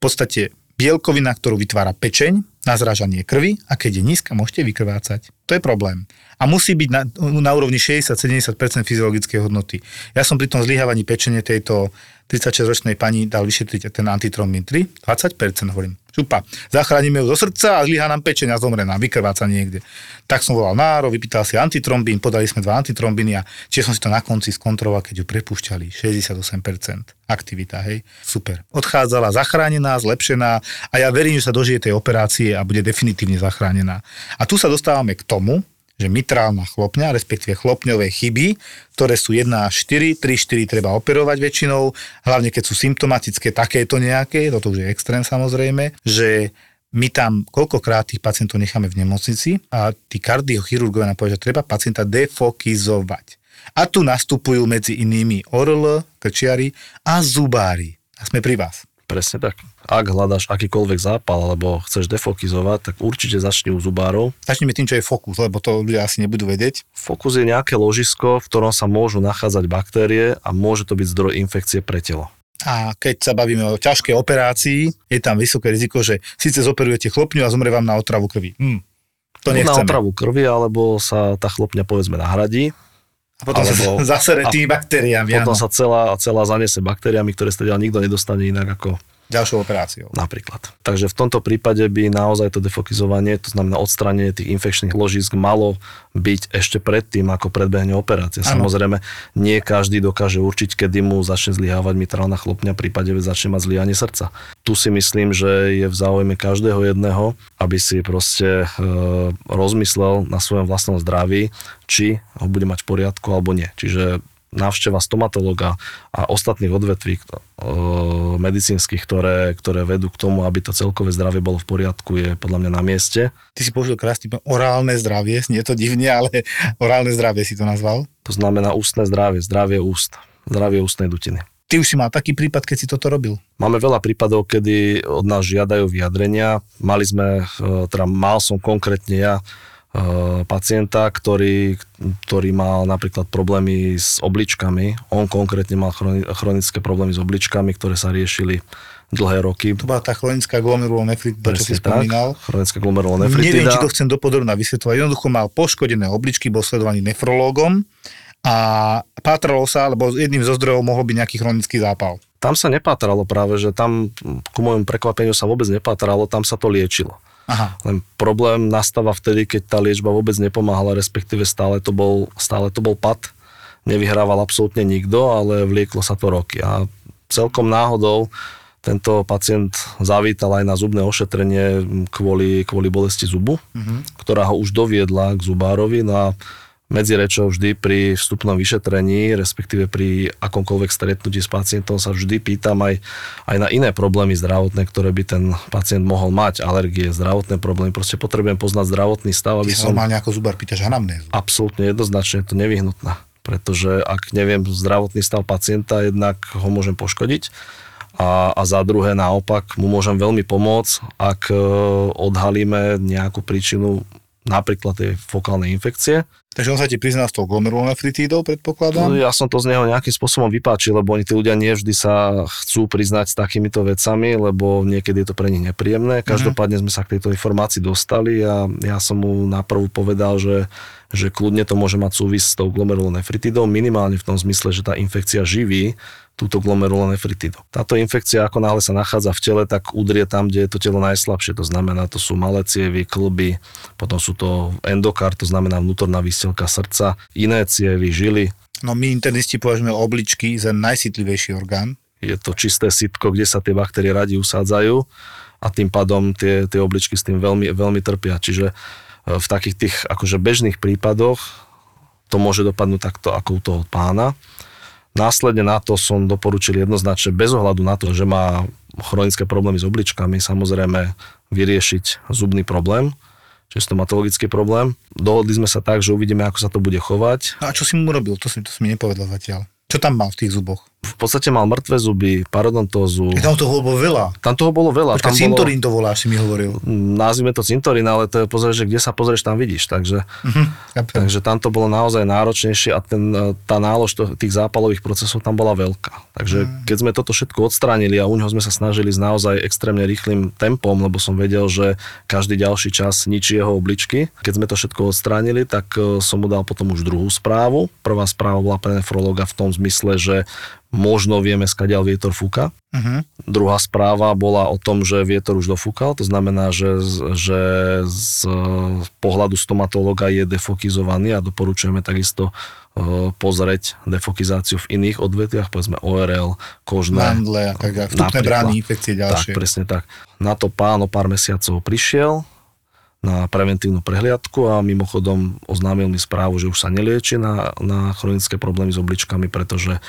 podstate bielkovina, ktorú vytvára pečeň na zrážanie krvi a keď je nízka, môžete vykrvácať. To je problém. A musí byť na, na úrovni 60-70% fyziologickej hodnoty. Ja som pri tom zlyhávaní pečene tejto 36-ročnej pani dal vyšetriť ten antitrombin 3, 20% hovorím. Šupa, zachránime ju zo srdca a zlyhá nám pečeň a zomre nám, vykrváca niekde. Tak som volal náro, vypýtal si antitrombín, podali sme dva antitrombiny a čiže som si to na konci skontroloval, keď ju prepúšťali, 68% aktivita, hej, super. Odchádzala zachránená, zlepšená a ja verím, že sa dožije tej operácie a bude definitívne zachránená. A tu sa dostávame k tomu, že mitrálna chlopňa, respektíve chlopňové chyby, ktoré sú 1 až 4, 3, 4 treba operovať väčšinou, hlavne keď sú symptomatické, takéto nejaké, toto už je extrém samozrejme, že my tam koľkokrát tých pacientov necháme v nemocnici a tí kardiochirurgovia nám povedia, že treba pacienta defokizovať. A tu nastupujú medzi inými ORL, krčiari a zubári. A sme pri vás. Presne tak. Ak hľadáš akýkoľvek zápal alebo chceš defokizovať, tak určite začni u zubárov. Začneme tým, čo je fokus, lebo to ľudia asi nebudú vedieť. Fokus je nejaké ložisko, v ktorom sa môžu nachádzať baktérie a môže to byť zdroj infekcie pre telo. A keď sa bavíme o ťažkej operácii, je tam vysoké riziko, že síce zoperujete chlopňu a zomrie vám na otravu krvi. Hm. To na nechceme. otravu krvi, alebo sa tá chlopňa povedzme nahradí. A potom alebo- sa <laughs> zasere tými baktériami. Potom áno. sa celá, celá zanese baktériami, ktoré sa nikto nedostane inak ako Ďalšou operáciou. napríklad. Takže v tomto prípade by naozaj to defokizovanie, to znamená odstránenie tých infekčných ložisk, malo byť ešte predtým, ako predbehne operácia. Áno. Samozrejme, nie každý dokáže určiť, kedy mu začne zlyhávať mitrálna chlopňa, prípade začne mať zlyhanie srdca. Tu si myslím, že je v záujme každého jedného, aby si proste e, rozmyslel na svojom vlastnom zdraví, či ho bude mať v poriadku alebo nie. Čiže návšteva stomatológa a ostatných odvetví medicínskych, ktoré, ktoré vedú k tomu, aby to celkové zdravie bolo v poriadku, je podľa mňa na mieste. Ty si použil krásny orálne zdravie, <laughs> nie je to divne, ale orálne zdravie si to nazval. To znamená ústne zdravie, zdravie úst, zdravie ústnej dutiny. Ty už si mal taký prípad, keď si toto robil. Máme veľa prípadov, kedy od nás žiadajú vyjadrenia. Mali sme, e, teda mal som konkrétne ja pacienta, ktorý, ktorý mal napríklad problémy s obličkami. On konkrétne mal chroni- chronické problémy s obličkami, ktoré sa riešili dlhé roky. To bola tá chronická glomerulonefritida, čo si spomínal. chronická Neviem, glomerulonefritida. či to chcem dopodrobná vysvetľovať. Jednoducho mal poškodené obličky, bol sledovaný nefrológom a pátralo sa, lebo jedným zo zdrojov mohol byť nejaký chronický zápal. Tam sa nepátralo práve, že tam ku môjmu prekvapeniu sa vôbec nepátralo, tam sa to liečilo. Aha. Len problém nastáva vtedy, keď tá liečba vôbec nepomáhala, respektíve stále to bol, stále to bol pad. Nevyhrával absolútne nikto, ale vlieklo sa to roky. A celkom náhodou tento pacient zavítal aj na zubné ošetrenie kvôli, kvôli bolesti zubu, ktorá ho už doviedla k zubárovi. No a medzi rečou vždy pri vstupnom vyšetrení, respektíve pri akomkoľvek stretnutí s pacientom sa vždy pýtam aj, aj na iné problémy zdravotné, ktoré by ten pacient mohol mať, alergie, zdravotné problémy. Proste potrebujem poznať zdravotný stav, aby sa som normálne ako zubar pýtaš anamnézu. absolútne jednoznačne je to nevyhnutné. Pretože ak neviem zdravotný stav pacienta, jednak ho môžem poškodiť a, a za druhé naopak mu môžem veľmi pomôcť, ak e, odhalíme nejakú príčinu napríklad tej fokálnej infekcie. Takže on sa ti priznal s tou glomerulonefritídou, predpokladám. Ja som to z neho nejakým spôsobom vypáčil, lebo oni tí ľudia nie vždy sa chcú priznať s takýmito vecami, lebo niekedy je to pre nich nepríjemné. Každopádne sme sa k tejto informácii dostali a ja som mu naprvu povedal, že, že kľudne to môže mať súvis s tou glomerulonefritidou, minimálne v tom zmysle, že tá infekcia živí túto glomerulonefritidu. Táto infekcia, ako náhle sa nachádza v tele, tak udrie tam, kde je to telo najslabšie. To znamená, to sú malé cievy, klby, potom sú to endokard, to znamená vnútorná výstelka srdca, iné cievy, žily, No my internisti považujeme obličky za najcitlivejší orgán. je to čisté sitko, kde sa tie baktérie radi usádzajú a tým pádom tie, tie obličky s tým veľmi, veľmi trpia. Čiže e, v takých tých akože bežných prípadoch to môže dopadnúť takto ako u toho pána. Následne na to som doporučil jednoznačne, bez ohľadu na to, že má chronické problémy s obličkami, samozrejme vyriešiť zubný problém, čiže stomatologický problém. Dohodli sme sa tak, že uvidíme, ako sa to bude chovať. A čo si mu robil? To si, to si mi nepovedal zatiaľ. Čo tam mal v tých zuboch? V podstate mal mŕtve zuby, parodontózu. Tam toho bolo veľa. Tam toho bolo veľa. Počkaj, tam bolo... cintorín to voláš, si mi hovoril. nazvime to cintorín, ale to je pozrieš, že kde sa pozrieš, tam vidíš. Takže, Chápem. takže tam to bolo naozaj náročnejšie a ten, e, tá nálož to, tých zápalových procesov tam bola veľká. Takže keď sme toto všetko odstránili a u neho sme sa snažili s naozaj extrémne rýchlým tempom, lebo som vedel, že každý ďalší čas ničí jeho obličky. Keď sme to všetko odstránili, tak e, som mu dal potom už druhú správu. Prvá správa bola pre nefrologa v tom zmysle, že možno vieme, skadiaľ vietor fúka. Uh-huh. Druhá správa bola o tom, že vietor už dofúkal, to znamená, že, že z pohľadu stomatológa je defokizovaný a doporučujeme takisto e, pozrieť defokizáciu v iných odvetviach, povedzme ORL, kožné. Mandle a tak ďalej. Vstupné brány, infekcie Tak, ďalšie. presne tak. Na to pán o pár mesiacov prišiel na preventívnu prehliadku a mimochodom oznámil mi správu, že už sa nelieči na, na chronické problémy s obličkami, pretože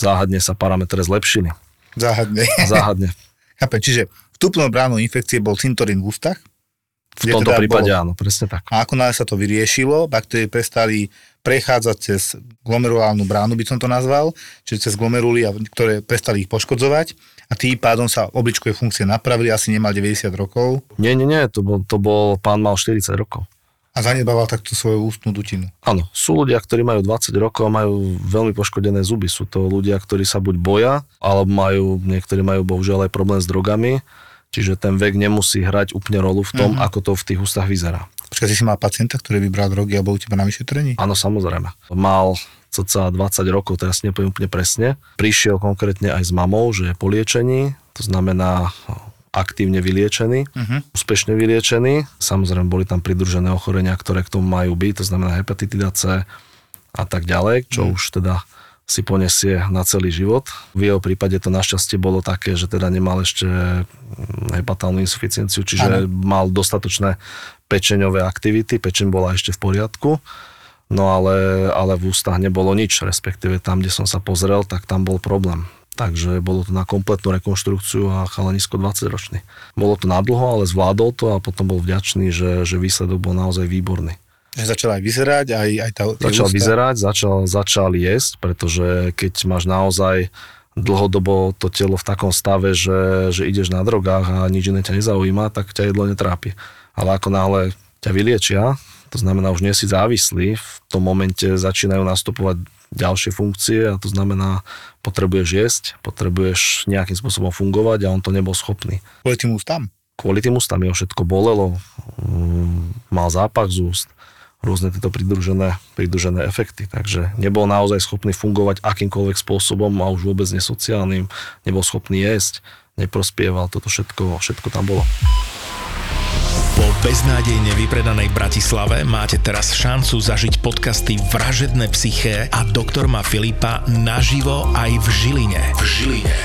záhadne sa parametre zlepšili. Záhadne. Záhadne. <laughs> Chápem, čiže vstupnou bránou infekcie bol cintorín v ústach. V tomto teda prípade bolo- áno, presne tak. A ako náhle sa to vyriešilo, baktérie prestali prechádzať cez glomerulálnu bránu, by som to nazval, čiže cez glomeruly, a- ktoré prestali ich poškodzovať a tým pádom sa obličkové funkcie napravili, asi nemal 90 rokov Nie, nie, nie, to bol, to bol pán mal 40 rokov. a zanedbával takto svoju ústnu dutinu. Áno, sú ľudia, ktorí majú 20 rokov a majú veľmi poškodené zuby. Sú to ľudia, ktorí sa buď boja, alebo majú, niektorí majú bohužiaľ aj problém s drogami, čiže ten vek nemusí hrať úplne rolu v tom, mm-hmm. ako to v tých ústach vyzerá. Počkaj, si mal pacienta, ktorý vybral drogy a bol u teba na vyšetrení? Áno, samozrejme. Mal cca 20 rokov, teraz nepoviem úplne presne. Prišiel konkrétne aj s mamou, že je po liečení, to znamená aktívne vyliečený, uh-huh. úspešne vyliečený. Samozrejme boli tam pridružené ochorenia, ktoré k tomu majú byť, to znamená hepatitida C a tak ďalej, čo uh-huh. už teda si ponesie na celý život. V jeho prípade to našťastie bolo také, že teda nemal ešte hepatálnu insuficienciu, čiže ano. mal dostatočné pečeňové aktivity, pečeň bola ešte v poriadku, no ale, ale v ústach nebolo nič, respektíve tam, kde som sa pozrel, tak tam bol problém. Takže bolo to na kompletnú rekonštrukciu a chalanisko 20 ročný. Bolo to nadlho, ale zvládol to a potom bol vďačný, že, že výsledok bol naozaj výborný. Že začal aj vyzerať, aj, aj tá, Začal ústa. vyzerať, začal, začal jesť, pretože keď máš naozaj dlhodobo to telo v takom stave, že, že ideš na drogách a nič iné ťa nezaujíma, tak ťa jedlo netrápi. Ale ako náhle ťa vyliečia, to znamená, už nie si závislý, v tom momente začínajú nastupovať ďalšie funkcie a to znamená, potrebuješ jesť, potrebuješ nejakým spôsobom fungovať a on to nebol schopný. Kvôli tým ústam? Kvôli tým ústam jeho všetko bolelo, mm, mal zápach z úst, rôzne tieto pridružené, pridružené efekty. Takže nebol naozaj schopný fungovať akýmkoľvek spôsobom a už vôbec nesociálnym, nebol schopný jesť, neprospieval, toto všetko, všetko tam bolo. Po beznádejne vypredanej Bratislave máte teraz šancu zažiť podcasty Vražedné psyché a Doktor má Filipa naživo aj v Žiline. V Žiline.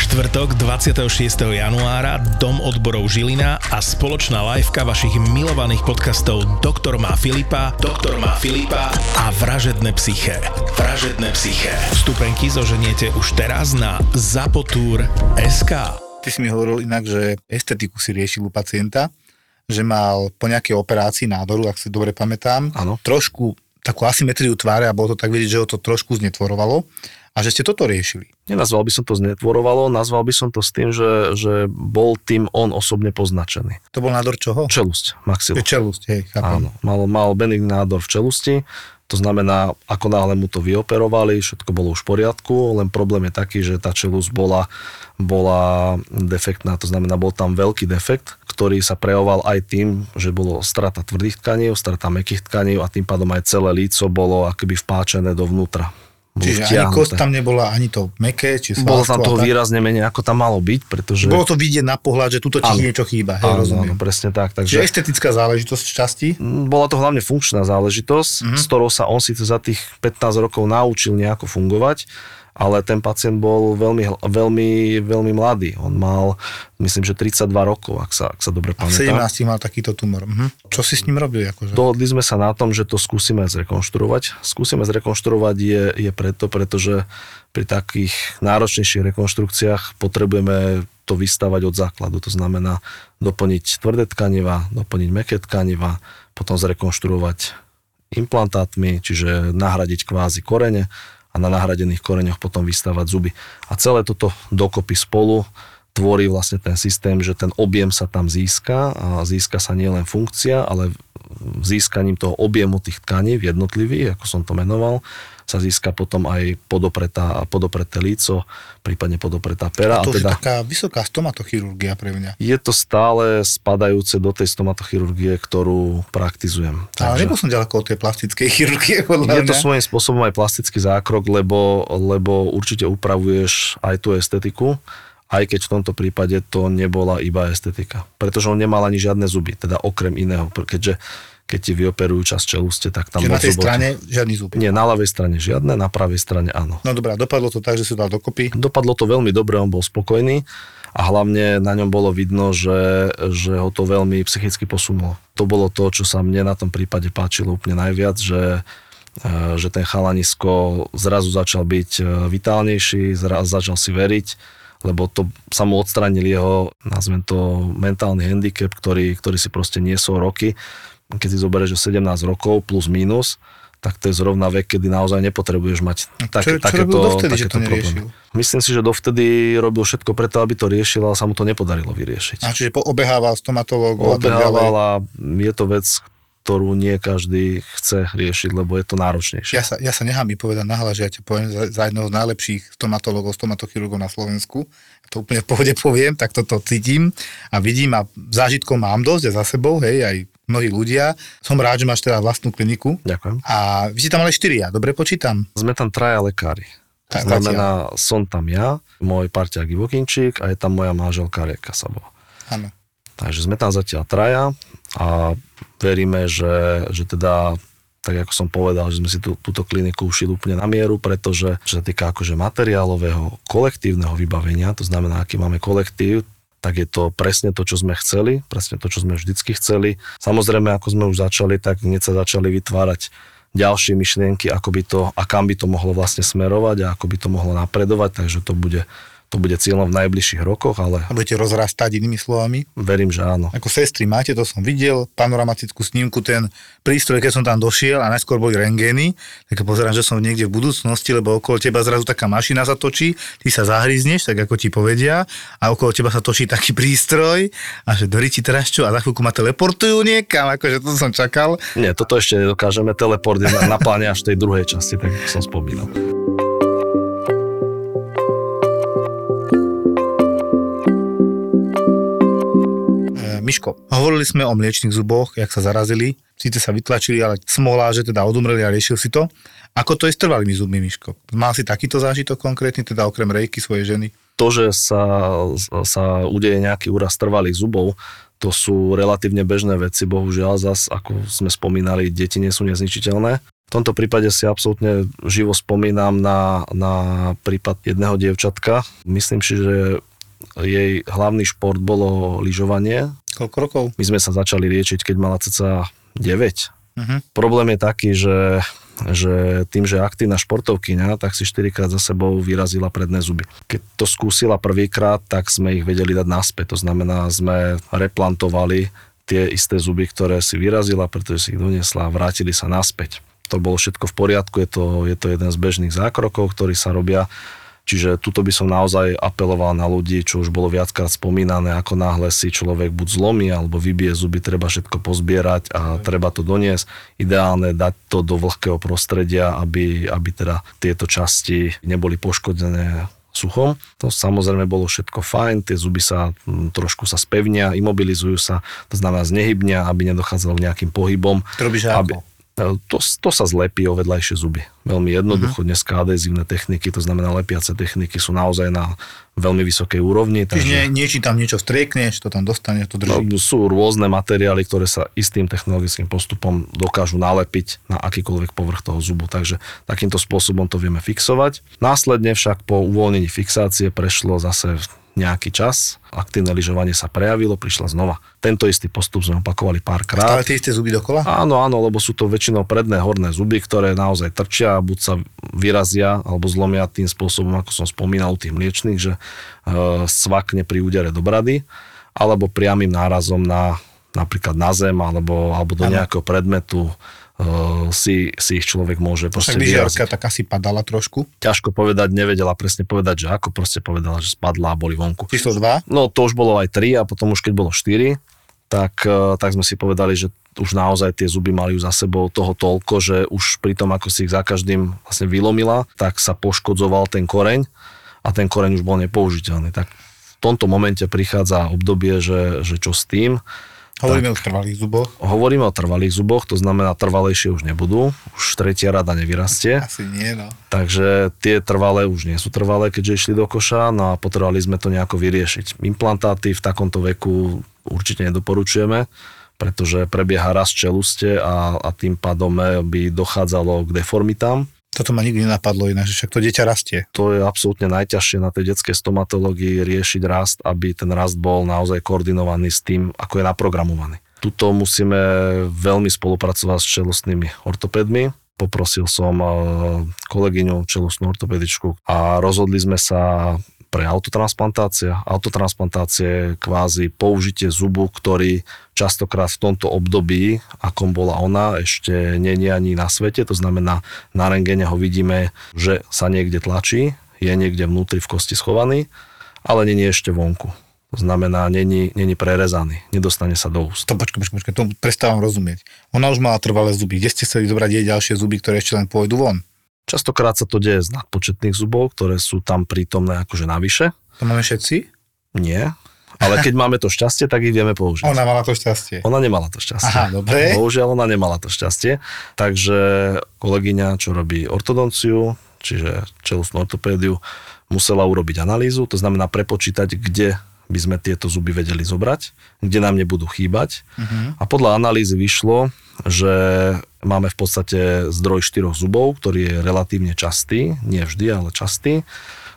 Štvrtok 26. januára Dom odborov Žilina a spoločná liveka vašich milovaných podcastov Doktor má Filipa, Doktor má Filipa a Vražedné psyché. Vražedné psyché. Vstupenky zoženiete už teraz na SK. Ty si mi hovoril inak, že estetiku si riešil u pacienta že mal po nejakej operácii nádoru, ak si dobre pamätám, ano. trošku takú asymetriu tváre a bolo to tak vidieť, že ho to trošku znetvorovalo a že ste toto riešili. Nenazval by som to znetvorovalo, nazval by som to s tým, že, že bol tým on osobne poznačený. To bol nádor čoho? Čelusť, maxilo. Čelusť, hej, chápam. Áno, mal, mal benigný nádor v čelusti, to znamená, ako náhle mu to vyoperovali, všetko bolo už v poriadku, len problém je taký, že tá čelus bola, bola defektná, to znamená, bol tam veľký defekt, ktorý sa prejavoval aj tým, že bolo strata tvrdých tkaní, strata mekých tkaní a tým pádom aj celé líco bolo akoby vpáčené dovnútra. Čiže ani kost tam nebola, ani to meké, či Bolo tam toho výrazne menej, ako tam malo byť, pretože... Bolo to vidieť na pohľad, že tuto ti niečo chýba, hej, áno, rozumiem. Áno, presne tak. Takže... Čiže estetická záležitosť v časti? Mm, bola to hlavne funkčná záležitosť, mm-hmm. s ktorou sa on síce za tých 15 rokov naučil nejako fungovať, ale ten pacient bol veľmi, veľmi, veľmi mladý. On mal, myslím, že 32 rokov, ak sa, ak sa dobre pamätám. A v 17 mal takýto tumor. Mhm. Čo si s ním robil? Akože? Dohodli sme sa na tom, že to skúsime zrekonštruovať. Skúsime zrekonštruovať je, je preto, pretože pri takých náročnejších rekonštrukciách potrebujeme to vystavať od základu. To znamená doplniť tvrdé tkaniva, doplniť meké tkaniva, potom zrekonštruovať implantátmi, čiže nahradiť kvázi korene a na nahradených koreňoch potom vystávať zuby. A celé toto dokopy spolu tvorí vlastne ten systém, že ten objem sa tam získa a získa sa nielen funkcia, ale získaním toho objemu tých tkaní jednotlivých, ako som to menoval, sa získa potom aj podopretá, podopreté líco, prípadne podopretá pera. A to a teda, je taká vysoká stomatochirurgia pre mňa. Je to stále spadajúce do tej stomatochirurgie, ktorú praktizujem. Ale nebol som ďaleko od tej plastickej chirurgie. Podľa je mňa. to svojím spôsobom aj plastický zákrok, lebo, lebo určite upravuješ aj tú estetiku aj keď v tomto prípade to nebola iba estetika. Pretože on nemal ani žiadne zuby, teda okrem iného, keďže keď ti vyoperujú čas čeluste, tak tam... Čiže na tej zubot... strane žiadny zub? Nie, na ľavej strane žiadne, na pravej strane áno. No dobrá, dopadlo to tak, že si dal dokopy? Dopadlo to veľmi dobre, on bol spokojný a hlavne na ňom bolo vidno, že, že ho to veľmi psychicky posunulo. To bolo to, čo sa mne na tom prípade páčilo úplne najviac, že e, že ten chalanisko zrazu začal byť e, vitálnejší, zrazu začal si veriť, lebo to sa mu odstranil jeho, nazvem to, mentálny handicap, ktorý, ktorý si proste niesol roky keď si zoberieš, že 17 rokov plus minus, tak to je zrovna vek, kedy naozaj nepotrebuješ mať tak, čo, čo takéto, dovtedy, takéto že to problémy. Myslím si, že dovtedy robil všetko preto, aby to riešil, ale sa mu to nepodarilo vyriešiť. A čiže obehával stomatológov Obehával a je to vec, ktorú nie každý chce riešiť, lebo je to náročnejšie. Ja sa, ja sa nechám povedať nahla, že ja ťa poviem za, za jedného z najlepších stomatológov, stomatochirurgov na Slovensku. To úplne v pohode poviem, tak toto cítim a vidím a zážitkov mám dosť a za sebou, hej, aj mnohí ľudia. Som rád, že máš teda vlastnú kliniku. Ďakujem. A vy ste tam mali štyria, dobre počítam? Sme tam traja lekári. To Tak, znamená, som tam ja, môj parťák Ivo Kinčík a je tam moja manželka Rieka Sabová. Áno. Takže sme tam zatiaľ traja a veríme, že, že teda tak ako som povedal, že sme si tú, túto kliniku ušili úplne na mieru, pretože čo sa týka akože materiálového kolektívneho vybavenia, to znamená, aký máme kolektív, tak je to presne to, čo sme chceli, presne to, čo sme vždycky chceli. Samozrejme, ako sme už začali, tak hneď sa začali vytvárať ďalšie myšlienky, ako by to a kam by to mohlo vlastne smerovať a ako by to mohlo napredovať, takže to bude to bude cieľom v najbližších rokoch, ale A budete rozrastať inými slovami? verím, že áno. Ako sestry máte, to som videl, panoramatickú snímku, ten prístroj, keď som tam došiel a najskôr boli rengény, tak pozerám, že som niekde v budúcnosti, lebo okolo teba zrazu taká mašina sa točí, ty sa zahryzneš, tak ako ti povedia, a okolo teba sa točí taký prístroj a že Dori ti teraz čo a za chvíľku ma teleportujú niekam, akože to som čakal. Nie, toto ešte nedokážeme, teleport je na, na pláne až tej druhej časti, tak som spomínal. Miško, hovorili sme o mliečných zuboch, jak sa zarazili, síce sa vytlačili, ale smola, že teda odumreli a riešil si to. Ako to je s trvalými zubmi, Miško? Mal si takýto zážitok konkrétny, teda okrem rejky svojej ženy? To, že sa, sa udeje nejaký úraz trvalých zubov, to sú relatívne bežné veci, bohužiaľ zas, ako sme spomínali, deti nie sú nezničiteľné. V tomto prípade si absolútne živo spomínam na, na prípad jedného dievčatka. Myslím si, že jej hlavný šport bolo lyžovanie. Koľko rokov? My sme sa začali liečiť, keď mala ceca 9. Mhm. Problém je taký, že, že tým, že aktívna športovkyňa, tak si 4 krát za sebou vyrazila predné zuby. Keď to skúsila prvýkrát, tak sme ich vedeli dať naspäť. To znamená, sme replantovali tie isté zuby, ktoré si vyrazila, pretože si ich doniesla a vrátili sa naspäť. To bolo všetko v poriadku, je to, je to jeden z bežných zákrokov, ktorí sa robia. Čiže tuto by som naozaj apeloval na ľudí, čo už bolo viackrát spomínané, ako náhle si človek buď zlomí alebo vybije zuby, treba všetko pozbierať a treba to doniesť. Ideálne dať to do vlhkého prostredia, aby, aby teda tieto časti neboli poškodené suchom. To samozrejme bolo všetko fajn, tie zuby sa mm, trošku sa spevnia, imobilizujú sa, to znamená znehybnia, aby nedochádzalo k nejakým pohybom. To robíš aby, ako? To, to sa zlepí o vedľajšie zuby. Veľmi jednoducho, Mhm. dneska adezívne techniky, to znamená lepiace techniky sú naozaj na veľmi vysokej úrovni. Čiže nie, nie, či tam niečo striekneš, to tam dostaneš, to No, drží. sú rôzne materiály, ktoré sa istým technologickým postupom dokážu nalepiť na akýkoľvek povrch toho zubu, takže takýmto spôsobom to vieme fixovať. Následne však po uvoľnení fixácie prešlo zase nejaký čas, aktívne lyžovanie sa prejavilo, prišla znova. Tento istý postup sme opakovali párkrát. Stále tie isté zuby dokola? Áno, áno, lebo sú to väčšinou predné horné zuby, ktoré naozaj trčia a buď sa vyrazia alebo zlomia tým spôsobom, ako som spomínal u tých mliečných, že e, svakne pri údere do brady, alebo priamým nárazom na napríklad na zem alebo, alebo do Áno. nejakého predmetu e, si, si ich človek môže Však proste vyraziť. tak asi padala trošku. Ťažko povedať, nevedela presne povedať, že ako proste povedala, že spadla a boli vonku. Číslo 2. No to už bolo aj 3 a potom už keď bolo 4, tak, eh, tak sme si povedali, že už naozaj tie zuby mali za sebou toho toľko, že už pri tom, ako si ich za každým vlastne vylomila, tak sa poškodzoval ten koreň a ten koreň už bol nepoužiteľný. Tak v tomto momente prichádza obdobie, že, že čo s tým. Hovoríme o trvalých zuboch. Hovoríme o trvalých zuboch, to znamená trvalejšie už nebudú, už tretia rada nevyrastie. Asi nie, no. Takže tie trvalé už nie sú trvalé, keďže išli do koša, no a potrebovali sme to nejako vyriešiť. Implantáty v takomto veku určite nedoporučujeme, pretože prebieha rast čeluste a, a tým pádom by dochádzalo k deformitám. Toto ma nikdy nenapadlo ináč, že však to dieťa rastie. To je absolútne najťažšie na tej detskej stomatológii riešiť rast, aby ten rast bol naozaj koordinovaný s tým, ako je naprogramovaný. Tuto musíme veľmi spolupracovať s čelostnými ortopédmi. Poprosil som eh, kolegyňu, čelostnú ortopedičku a rozhodli sme sa pre autotransplantácia. Autotransplantácia je kvázi použitie zubu, ktorý častokrát v tomto období, akom bola ona, ešte není ani na svete. To znamená, na rengene ho vidíme, že sa niekde tlačí, je niekde vnútri v kosti schovaný, ale není ešte vonku. To znamená, není, není prerezaný, nedostane sa do úst. To počkaj, počkaj, počkaj, to prestávam rozumieť. Ona už mala trvalé zuby. Kde ste chceli zobrať jej ďalšie zuby, ktoré ešte len pôjdu von? Častokrát sa to deje z nadpočetných zubov, ktoré sú tam prítomné akože navyše. To máme všetci? Nie. Ale keď <laughs> máme to šťastie, tak ich vieme použiť. Ona mala to šťastie. Ona nemala to šťastie. Aha, dobre. Bohužiaľ, ona nemala to šťastie. Takže kolegyňa, čo robí ortodonciu, čiže čelustnú ortopédiu, musela urobiť analýzu, to znamená prepočítať, kde by sme tieto zuby vedeli zobrať, kde nám nebudú chýbať. Uh-huh. A podľa analýzy vyšlo, že máme v podstate zdroj štyroch zubov, ktorý je relatívne častý, nie vždy, ale častý.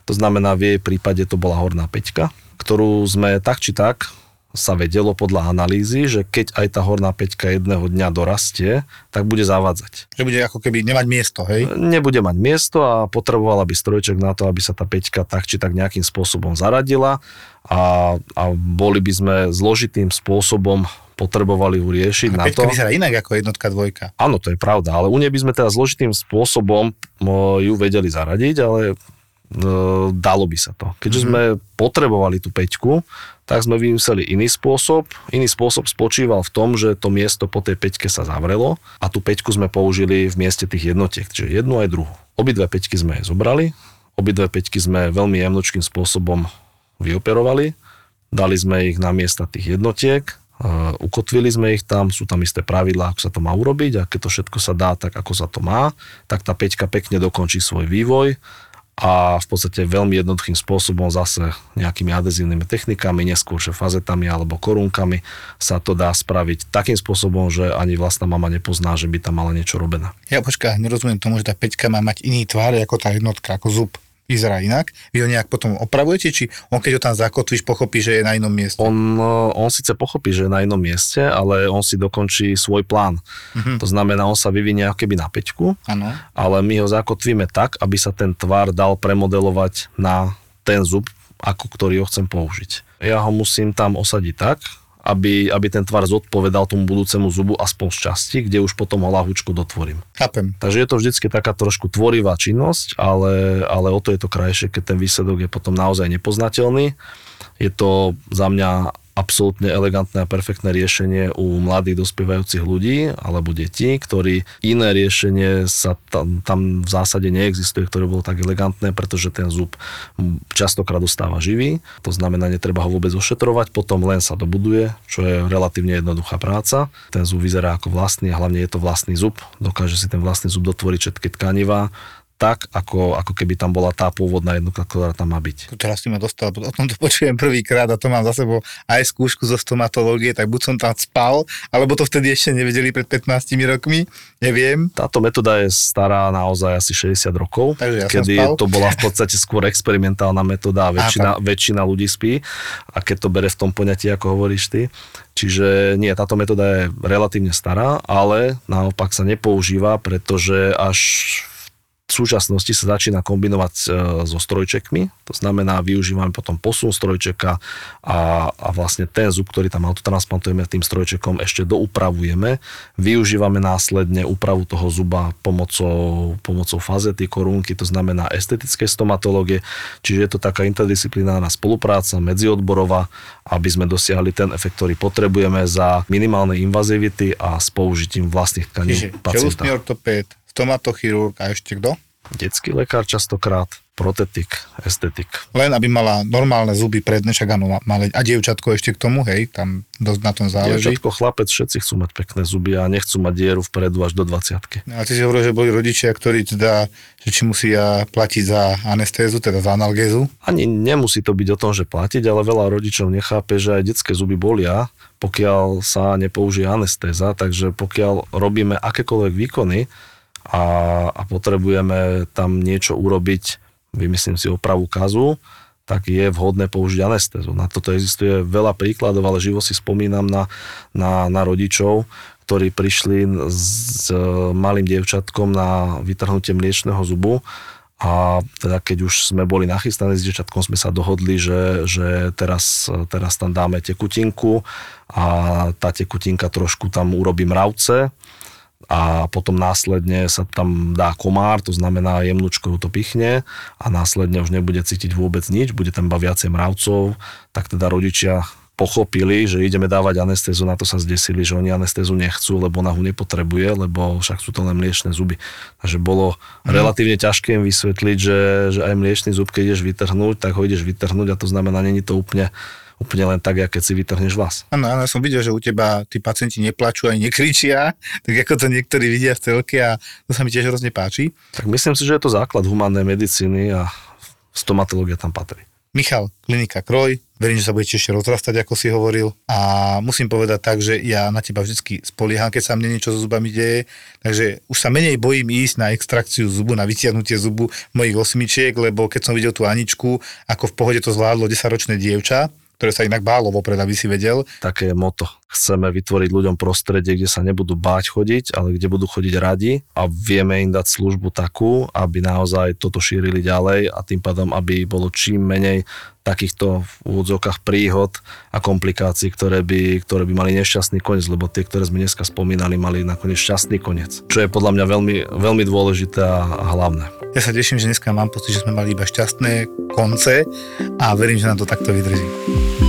To znamená, v jej prípade to bola horná peťka, ktorú sme tak či tak sa vedelo podľa analýzy, že keď aj tá horná peťka jedného dňa dorastie, tak bude zavádzať. Že bude ako keby nemať miesto, hej? Nebude mať miesto a potrebovala by strojček na to, aby sa tá peťka tak či tak nejakým spôsobom zaradila a, a boli by sme zložitým spôsobom potrebovali ju riešiť a na to. vyzerá inak ako jednotka, dvojka. Áno, to je pravda, ale u nej by sme teda zložitým spôsobom ju vedeli zaradiť, ale dalo by sa to. Keďže mm-hmm. sme potrebovali tú peťku, tak sme vymysleli iný spôsob. Iný spôsob spočíval v tom, že to miesto po tej peťke sa zavrelo a tú peťku sme použili v mieste tých jednotiek, čiže jednu aj druhú. Obidve peťky sme jej zobrali, obidve peťky sme veľmi jemnočkým spôsobom vyoperovali, dali sme ich na miesta tých jednotiek, ukotvili sme ich tam, sú tam isté pravidlá, ako sa to má urobiť a keď to všetko sa dá tak, ako sa to má, tak tá peťka pekne dokončí svoj vývoj a v podstate veľmi jednoduchým spôsobom zase nejakými adezívnymi technikami, neskôr že fazetami alebo korunkami sa to dá spraviť takým spôsobom, že ani vlastná mama nepozná, že by tam mala niečo robené. Ja počkaj, nerozumiem tomu, že tá peťka má mať iný tvár ako tá jednotka, ako zub vyzerá inak. Vy ho nejak potom opravujete, či on keď ho tam zakotvíš, pochopí, že je na inom mieste? On, eh, on síce pochopí, že je na inom mieste, ale on si dokončí svoj plán. Uh-huh. To znamená, on sa vyvinie ako keby na peťku, ano. ale my ho zakotvíme tak, aby sa ten tvar dal premodelovať na ten zub, ako ktorý ho chcem použiť. Ja ho musím tam osadiť tak, aby, aby ten tvar zodpovedal tomu budúcemu zubu aspoň z časti, kde už potom ho lahúčko dotvorím. Chápem. Takže je to vždycky taká trošku tvorivá činnosť, ale, ale o to je to krajšie, keď ten výsledok je potom naozaj nepoznateľný. Je to za mňa absolútne elegantné a perfektné riešenie u mladých dospievajúcich ľudí alebo detí, ktorí iné riešenie sa tam, tam v zásade neexistuje, ktoré bolo tak elegantné, pretože ten zub častokrát dostáva živý, to znamená, netreba ho vôbec ošetrovať, potom len sa dobuduje, čo je relatívne jednoduchá práca. Ten zub vyzerá ako vlastný a hlavne je to vlastný zub, dokáže si ten vlastný zub dotvoriť všetky tkanivá, tak, ako, ako keby tam bola tá pôvodná jednotka, ktorá tam má byť. Teraz si ma dostal, o tom to počujem prvýkrát a to mám za sebou aj skúšku zo stomatológie, tak buď som tam spal, alebo to vtedy ešte nevedeli pred 15 rokmi, neviem. Táto metóda je stará naozaj asi 60 rokov, Takže ja kedy to bola v podstate skôr experimentálna metóda a väčšina, a väčšina ľudí spí a keď to bere v tom poňatí, ako hovoríš ty. Čiže nie, táto metóda je relatívne stará, ale naopak sa nepoužíva, pretože až v súčasnosti sa začína kombinovať e, so strojčekmi, to znamená, využívame potom posun strojčeka a, a vlastne ten zub, ktorý tam autotransplantujeme tým strojčekom, ešte doupravujeme. Využívame následne úpravu toho zuba pomocou, pomocou fazety, korunky, to znamená estetické stomatológie, čiže je to taká interdisciplinárna spolupráca, medziodborová, aby sme dosiahli ten efekt, ktorý potrebujeme za minimálne invazivity a s použitím vlastných tkaní pacienta. Čiže ortopéd, stomatochirurg a ešte kto? Detský lekár častokrát, protetik, estetik. Len aby mala normálne zuby predne, však áno, mali, a dievčatko ešte k tomu, hej, tam dosť na tom záleží. Dievčatko, chlapec, všetci chcú mať pekné zuby a nechcú mať dieru vpredu až do 20 A ty si hovoril, že boli rodičia, ktorí teda, že či musia platiť za anestézu, teda za analgézu? Ani nemusí to byť o tom, že platiť, ale veľa rodičov nechápe, že aj detské zuby bolia, pokiaľ sa nepoužije anestéza, takže pokiaľ robíme akékoľvek výkony, a, a potrebujeme tam niečo urobiť, vymyslím si opravu kazu, tak je vhodné použiť anestézu. Na toto existuje veľa príkladov, ale živo si spomínam na, na, na rodičov, ktorí prišli s malým dievčatkom na vytrhnutie mliečného zubu a teda keď už sme boli nachystaní s dievčatkom, sme sa dohodli, že, že teraz, teraz tam dáme tekutinku a tá tekutinka trošku tam urobí mravce a potom následne sa tam dá komár, to znamená jemnúčko to pichne a následne už nebude cítiť vôbec nič, bude tam iba viacej mravcov, tak teda rodičia pochopili, že ideme dávať anestézu, na to sa zdesili, že oni anestézu nechcú, lebo ona ho nepotrebuje, lebo však sú to len mliečne zuby. Takže bolo mm. relatívne ťažké im vysvetliť, že, že aj mliečný zub, keď ideš vytrhnúť, tak ho ideš vytrhnúť a to znamená, není to úplne úplne len tak, keď si vytrhneš vlas. Áno, áno, ja som videl, že u teba tí pacienti neplačú ani nekričia, <laughs> tak ako to niektorí vidia v telke a to sa mi tiež hrozne páči. Tak myslím si, že je to základ humánnej medicíny a stomatológia tam patrí. Michal, klinika Kroj, verím, že sa budete ešte rozrastať, ako si hovoril. A musím povedať tak, že ja na teba vždy spolieham, keď sa mne niečo so zubami deje. Takže už sa menej bojím ísť na extrakciu zubu, na vytiahnutie zubu mojich osmičiek, lebo keď som videl tú Aničku, ako v pohode to zvládlo 10-ročné dievča, ktoré sa inak bálo vopred, aby si vedel. Také je moto. Chceme vytvoriť ľuďom prostredie, kde sa nebudú báť chodiť, ale kde budú chodiť radi a vieme im dať službu takú, aby naozaj toto šírili ďalej a tým pádom, aby bolo čím menej takýchto v úvodzovkách príhod a komplikácií, ktoré by, ktoré by mali nešťastný koniec, lebo tie, ktoré sme dneska spomínali, mali nakoniec šťastný koniec. Čo je podľa mňa veľmi, veľmi dôležité a, hlavné. Ja sa teším, že dneska mám pocit, že sme mali iba šťastné konce a verím, že nám to takto vydrží.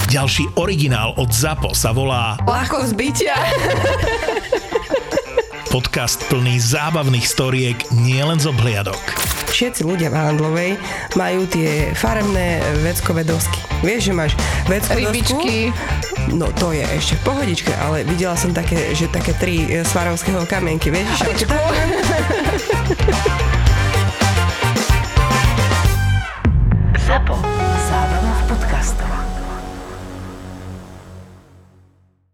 Ďalší originál od ZAPO sa volá Ľahko zbytia. Podcast plný zábavných storiek nielen z obhliadok. Všetci ľudia v Handlovej majú tie farebné veckové dosky. Vieš, že máš veckú Rybičky. Dosku? No to je ešte v pohodičke, ale videla som také, že také tri svarovského kamienky, vieš? ZAPO.